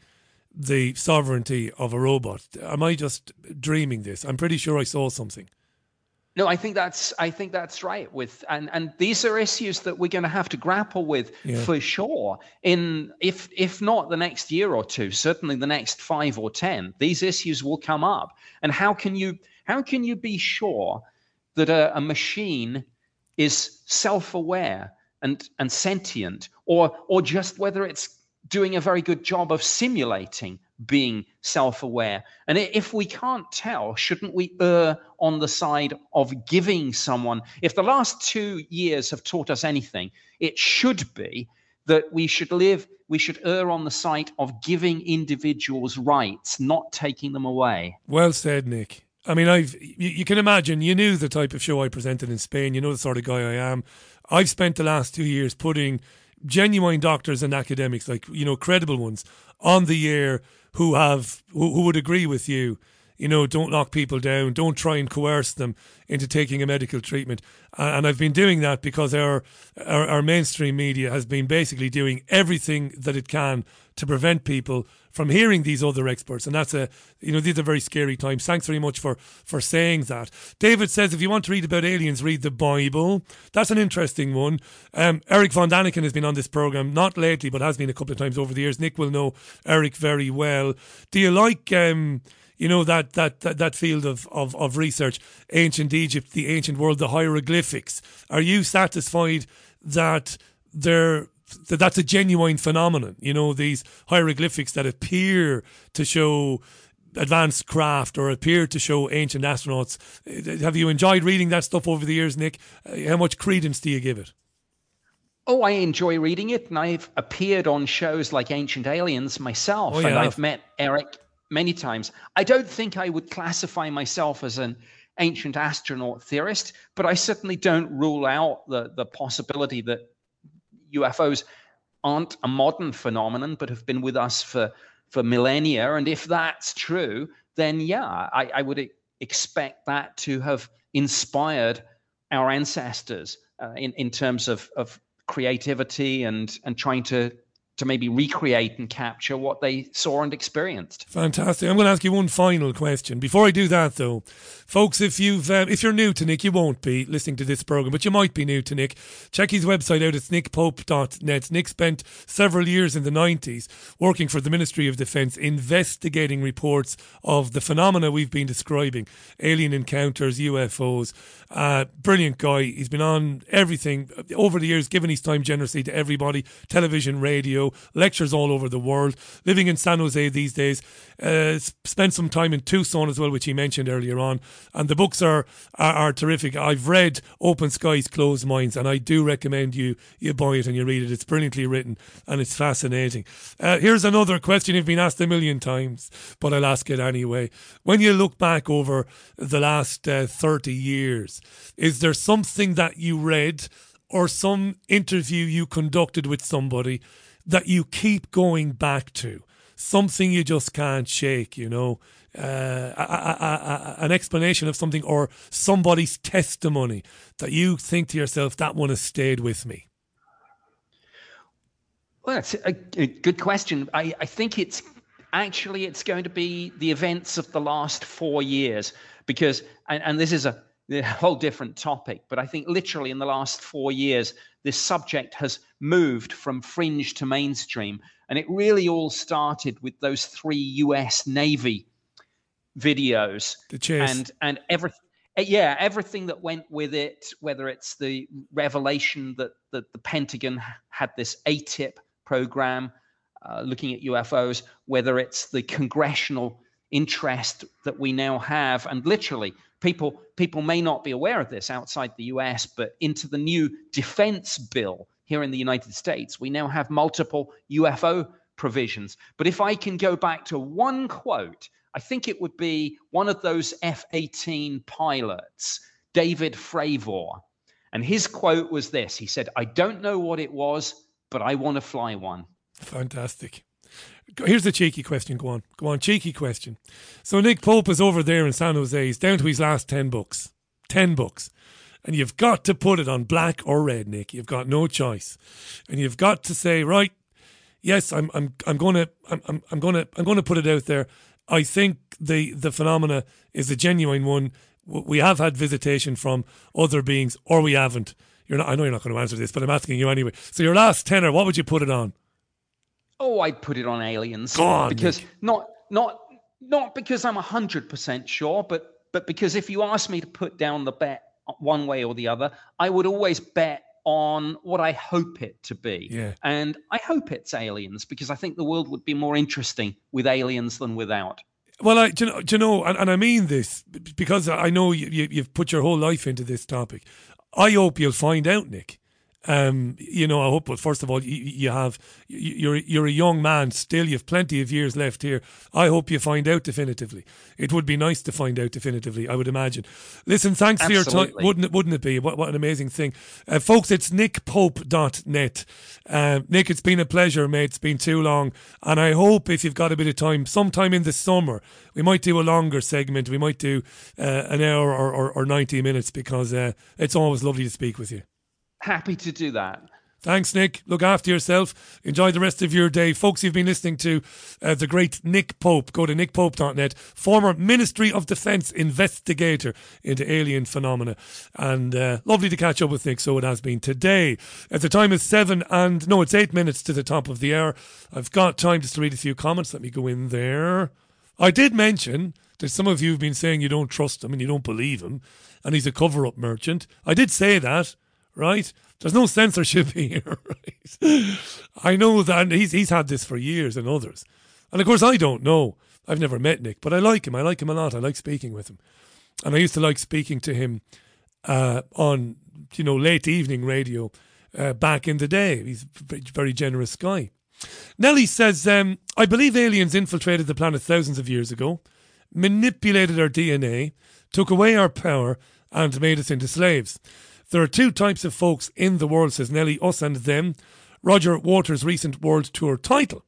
the sovereignty of a robot? Am I just dreaming this? I'm pretty sure I saw something. No, I think that's I think that's right. With and and these are issues that we're going to have to grapple with Yeah. for sure. In if if not the next year or two, certainly the next five or ten, these issues will come up. And how can you how can you be sure that a, a machine is self-aware and and sentient, or or just whether it's doing a very good job of simulating being self-aware. And if we can't tell, shouldn't we err on the side of giving someone? If the last two years have taught us anything, it should be that we should live, we should err on the side of giving individuals rights, not taking them away. Well said, Nick. I mean, I've you, you can imagine. You knew the type of show I presented in Spain. You know the sort of guy I am. I've spent the last two years putting genuine doctors and academics, like you know, credible ones, on the air who have who, who would agree with you. You know, don't lock people down. Don't try and coerce them into taking a medical treatment. And I've been doing that because our, our our mainstream media has been basically doing everything that it can to prevent people from hearing these other experts. And that's a you know these are very scary times. Thanks very much for for saying that. David says if you want to read about aliens, read the Bible. That's an interesting one. Um, Eric von Daniken has been on this program, not lately, but has been a couple of times over the years. Nick will know Eric very well. Do you like um, you know that that that, that field of, of of research, ancient Egypt, the ancient world, the hieroglyphics? Are you satisfied that they're that that's a genuine phenomenon? You know these hieroglyphics that appear to show advanced craft or appear to show ancient astronauts. Uh, Have you enjoyed reading that stuff over the years, Nick? Uh, How much credence do you give it? Oh, I enjoy reading it, and I've appeared on shows like Ancient Aliens myself, Oh, you and. I've met Eric many times. I don't think I would classify myself as an ancient astronaut theorist, but I certainly don't rule out the, the possibility that UFOs aren't a modern phenomenon, but have been with us for, for millennia. And if that's true, then yeah, I, I would expect that to have inspired our ancestors uh, in, in terms of, of creativity and, and trying to to maybe recreate and capture what they saw and experienced. Fantastic. I'm going to ask you one final question. Before I do that, though, folks, if you've um, if you're new to Nick, you won't be listening to this program, but you might be new to Nick. Check his website out. It's nickpope.net. Nick spent several years in the 90s working for the Ministry of Defence, investigating reports of the phenomena we've been describing: alien encounters, UFOs. Uh, brilliant guy. He's been on everything over the years, given his time generously to everybody. Television, radio lectures all over the world, living in San Jose these days. Uh, spent some time in Tucson as well, which he mentioned earlier on. And the books are, are, are terrific. I've read Open Skies, Closed Minds, and I do recommend you you buy it and you read it. It's brilliantly written and it's fascinating. Uh, here's another question you've been asked a million times, but I'll ask it anyway. When you look back over the last uh, 30 years, is there something that you read or some interview you conducted with somebody that you keep going back to, something you just can't shake, you know, uh, a, a, a, an explanation of something or somebody's testimony that you think to yourself, that one has stayed with me? Well, that's a, good question. I, I think it's actually it's going to be the events of the last four years because, and, and this is a, a whole different topic, but I think literally in the last four years, this subject has moved from fringe to mainstream. And it really all started with those three US Navy videos. The chase. And, and everything. Yeah, everything that went with it, whether it's the revelation that, that the Pentagon had this AATIP program uh, looking at UFOs, whether it's the congressional interest that we now have, and literally people people may not be aware of this outside the US, but into the new defense bill here in the United States, we now have multiple UFO provisions. But if I can go back to one quote, I think it would be one of those F 18 pilots, David Fravor. And his quote was this He said, I don't know what it was, but I want to fly one. Fantastic. Here's the cheeky question. Go on. Go on. Cheeky question. So Nick Pope is over there in San Jose. He's down to his last 10 books. 10 books. And you've got to put it on black or red, Nick. You've got no choice. And you've got to say, right, yes, I'm I'm I'm gonna I'm I'm, I'm gonna I'm gonna put it out there. I think the the phenomena is a genuine one. We have had visitation from other beings, or we haven't. You're not. I know you're not going to answer this, but I'm asking you anyway. So your last tenor, what would you put it on? Oh, I'd put it on aliens. Because Nick. not not not because I'm hundred percent sure, but but because if you ask me to put down the bet one way or the other, I would always bet on what I hope it to be. Yeah. And I hope it's aliens because I think the world would be more interesting with aliens than without. Well, I, do you know, do you know and, and I mean this because I know you, you, you've put your whole life into this topic. I hope you'll find out, Nick. Um, you know, I hope. But first of all, you, you have you're you're a young man still. You've plenty of years left here. I hope you find out definitively. It would be nice to find out definitively. I would imagine. Listen, thanks for your time. Wouldn't it? Wouldn't it be? What, what an amazing thing, uh, folks! It's nickpope.net. Uh, Nick, it's been a pleasure, mate. It's been too long, and I hope if you've got a bit of time, sometime in the summer, we might do a longer segment. We might do uh, an hour or, or, or ninety minutes because uh, it's always lovely to speak with you. Happy to do that. Thanks, Nick. Look after yourself. Enjoy the rest of your day. Folks, you've been listening to uh, the great Nick Pope. Go to nickpope.net, former Ministry of Defence investigator into alien phenomena. And uh, lovely to catch up with Nick, so it has been today. At the time is seven and, no, it's eight minutes to the top of the hour. I've got time just to read a few comments. Let me go in there. I did mention that some of you have been saying you don't trust him and you don't believe him, and he's a cover up merchant. I did say that right? There's no censorship here, right? I know that he's he's had this for years and others. And of course I don't know. I've never met Nick, but I like him. I like him a lot. I like speaking with him. And I used to like speaking to him uh, on, you know, late evening radio uh, back in the day. He's a very- generous guy. Nellie says, um, I believe aliens infiltrated the planet thousands of years ago, manipulated our DNA, took away our power, and made us into slaves. There are two types of folks in the world, says Nelly, us and them. Roger Waters' recent world tour title.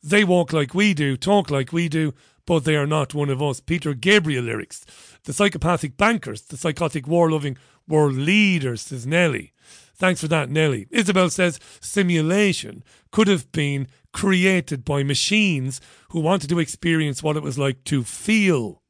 They walk like we do, talk like we do, but they are not one of us. Peter Gabriel lyrics. The psychopathic bankers, the psychotic war loving world leaders, says Nelly. Thanks for that, Nelly. Isabel says simulation could have been created by machines who wanted to experience what it was like to feel,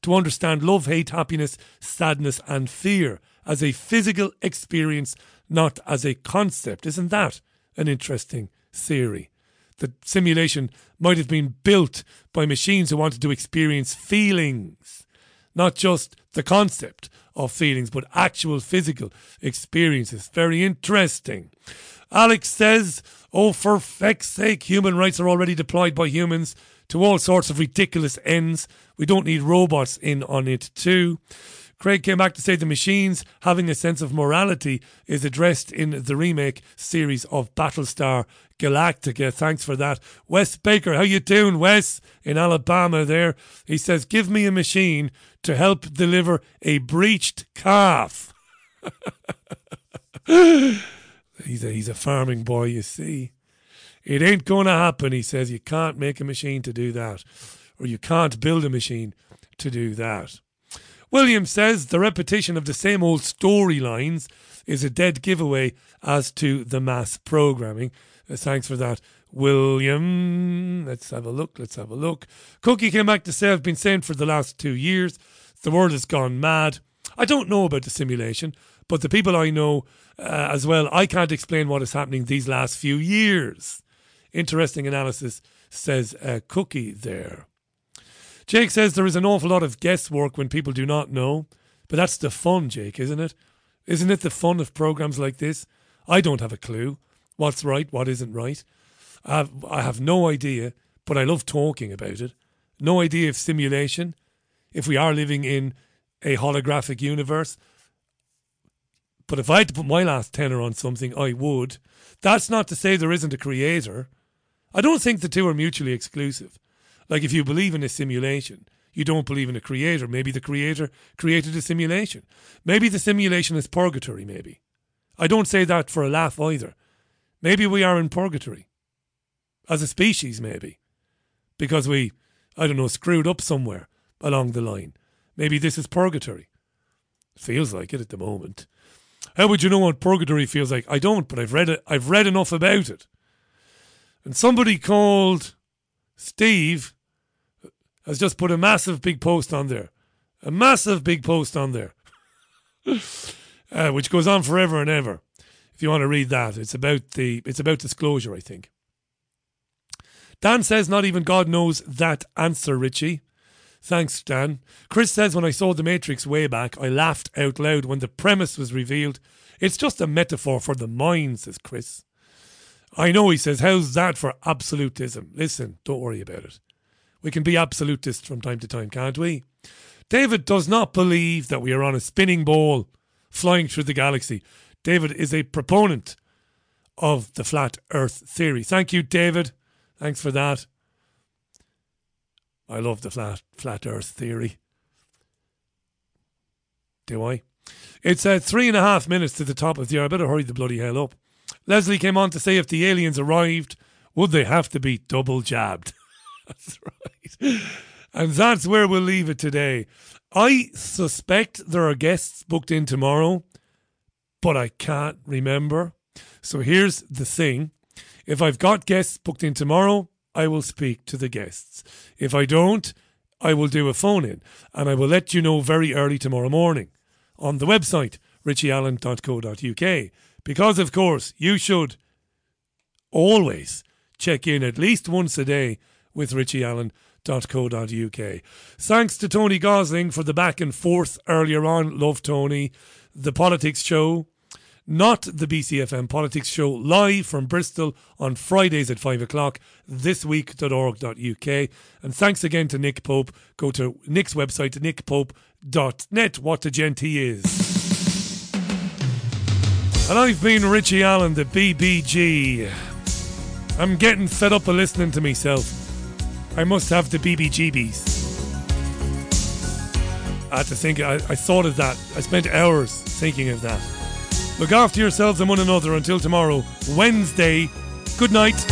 to understand love, hate, happiness, sadness, and fear as a physical experience, not as a concept. Isn't that an interesting theory? The simulation might have been built by machines who wanted to experience feelings, not just the concept of feelings, but actual physical experiences. Very interesting. Alex says, Oh, for feck's sake, human rights are already deployed by humans to all sorts of ridiculous ends. We don't need robots in on it, too. Craig came back to say the machines having a sense of morality is addressed in the remake series of Battlestar Galactica. Thanks for that. Wes Baker, how you doing, Wes? In Alabama there. He says, give me a machine to help deliver a breached calf. he's, a, he's a farming boy, you see. It ain't going to happen, he says. You can't make a machine to do that. Or you can't build a machine to do that. William says the repetition of the same old storylines is a dead giveaway as to the mass programming. Uh, thanks for that, William. Let's have a look. Let's have a look. Cookie came back to say, I've been saying for the last two years, the world has gone mad. I don't know about the simulation, but the people I know uh, as well, I can't explain what is happening these last few years. Interesting analysis, says uh, Cookie there. Jake says there is an awful lot of guesswork when people do not know, but that's the fun, Jake, isn't it? Isn't it the fun of programs like this? I don't have a clue what's right, what isn't right. I have, I have no idea, but I love talking about it. No idea of simulation, if we are living in a holographic universe. But if I had to put my last tenor on something, I would. That's not to say there isn't a creator. I don't think the two are mutually exclusive. Like if you believe in a simulation, you don't believe in a creator. Maybe the creator created a simulation. Maybe the simulation is purgatory, maybe. I don't say that for a laugh either. Maybe we are in purgatory. As a species, maybe. Because we, I don't know, screwed up somewhere along the line. Maybe this is purgatory. Feels like it at the moment. How would you know what purgatory feels like? I don't, but I've read it. I've read enough about it. And somebody called Steve has just put a massive big post on there. A massive big post on there. uh, which goes on forever and ever. If you want to read that, it's about the it's about disclosure, I think. Dan says not even God knows that answer, Richie. Thanks, Dan. Chris says when I saw The Matrix way back, I laughed out loud when the premise was revealed. It's just a metaphor for the mind, says Chris. I know, he says, how's that for absolutism? Listen, don't worry about it. We can be absolutists from time to time, can't we? David does not believe that we are on a spinning ball flying through the galaxy. David is a proponent of the flat earth theory. Thank you, David. Thanks for that. I love the flat flat earth theory. Do I? It's uh, three and a half minutes to the top of the hour. I better hurry the bloody hell up. Leslie came on to say if the aliens arrived, would they have to be double jabbed? that's right. And that's where we'll leave it today. I suspect there are guests booked in tomorrow, but I can't remember. So here's the thing if I've got guests booked in tomorrow, I will speak to the guests. If I don't, I will do a phone in and I will let you know very early tomorrow morning on the website richieallen.co.uk because, of course, you should always check in at least once a day with richieallen.co.uk. Thanks to Tony Gosling for the back and forth earlier on. Love Tony. The Politics Show, not the BCFM Politics Show, live from Bristol on Fridays at 5 o'clock, thisweek.org.uk. And thanks again to Nick Pope. Go to Nick's website, nickpope.net. What a gent he is. And I've been Richie Allen, the BBG. I'm getting fed up of listening to myself. I must have the BBGBs. I had to think, I, I thought of that. I spent hours thinking of that. Look after yourselves and one another until tomorrow, Wednesday. Good night.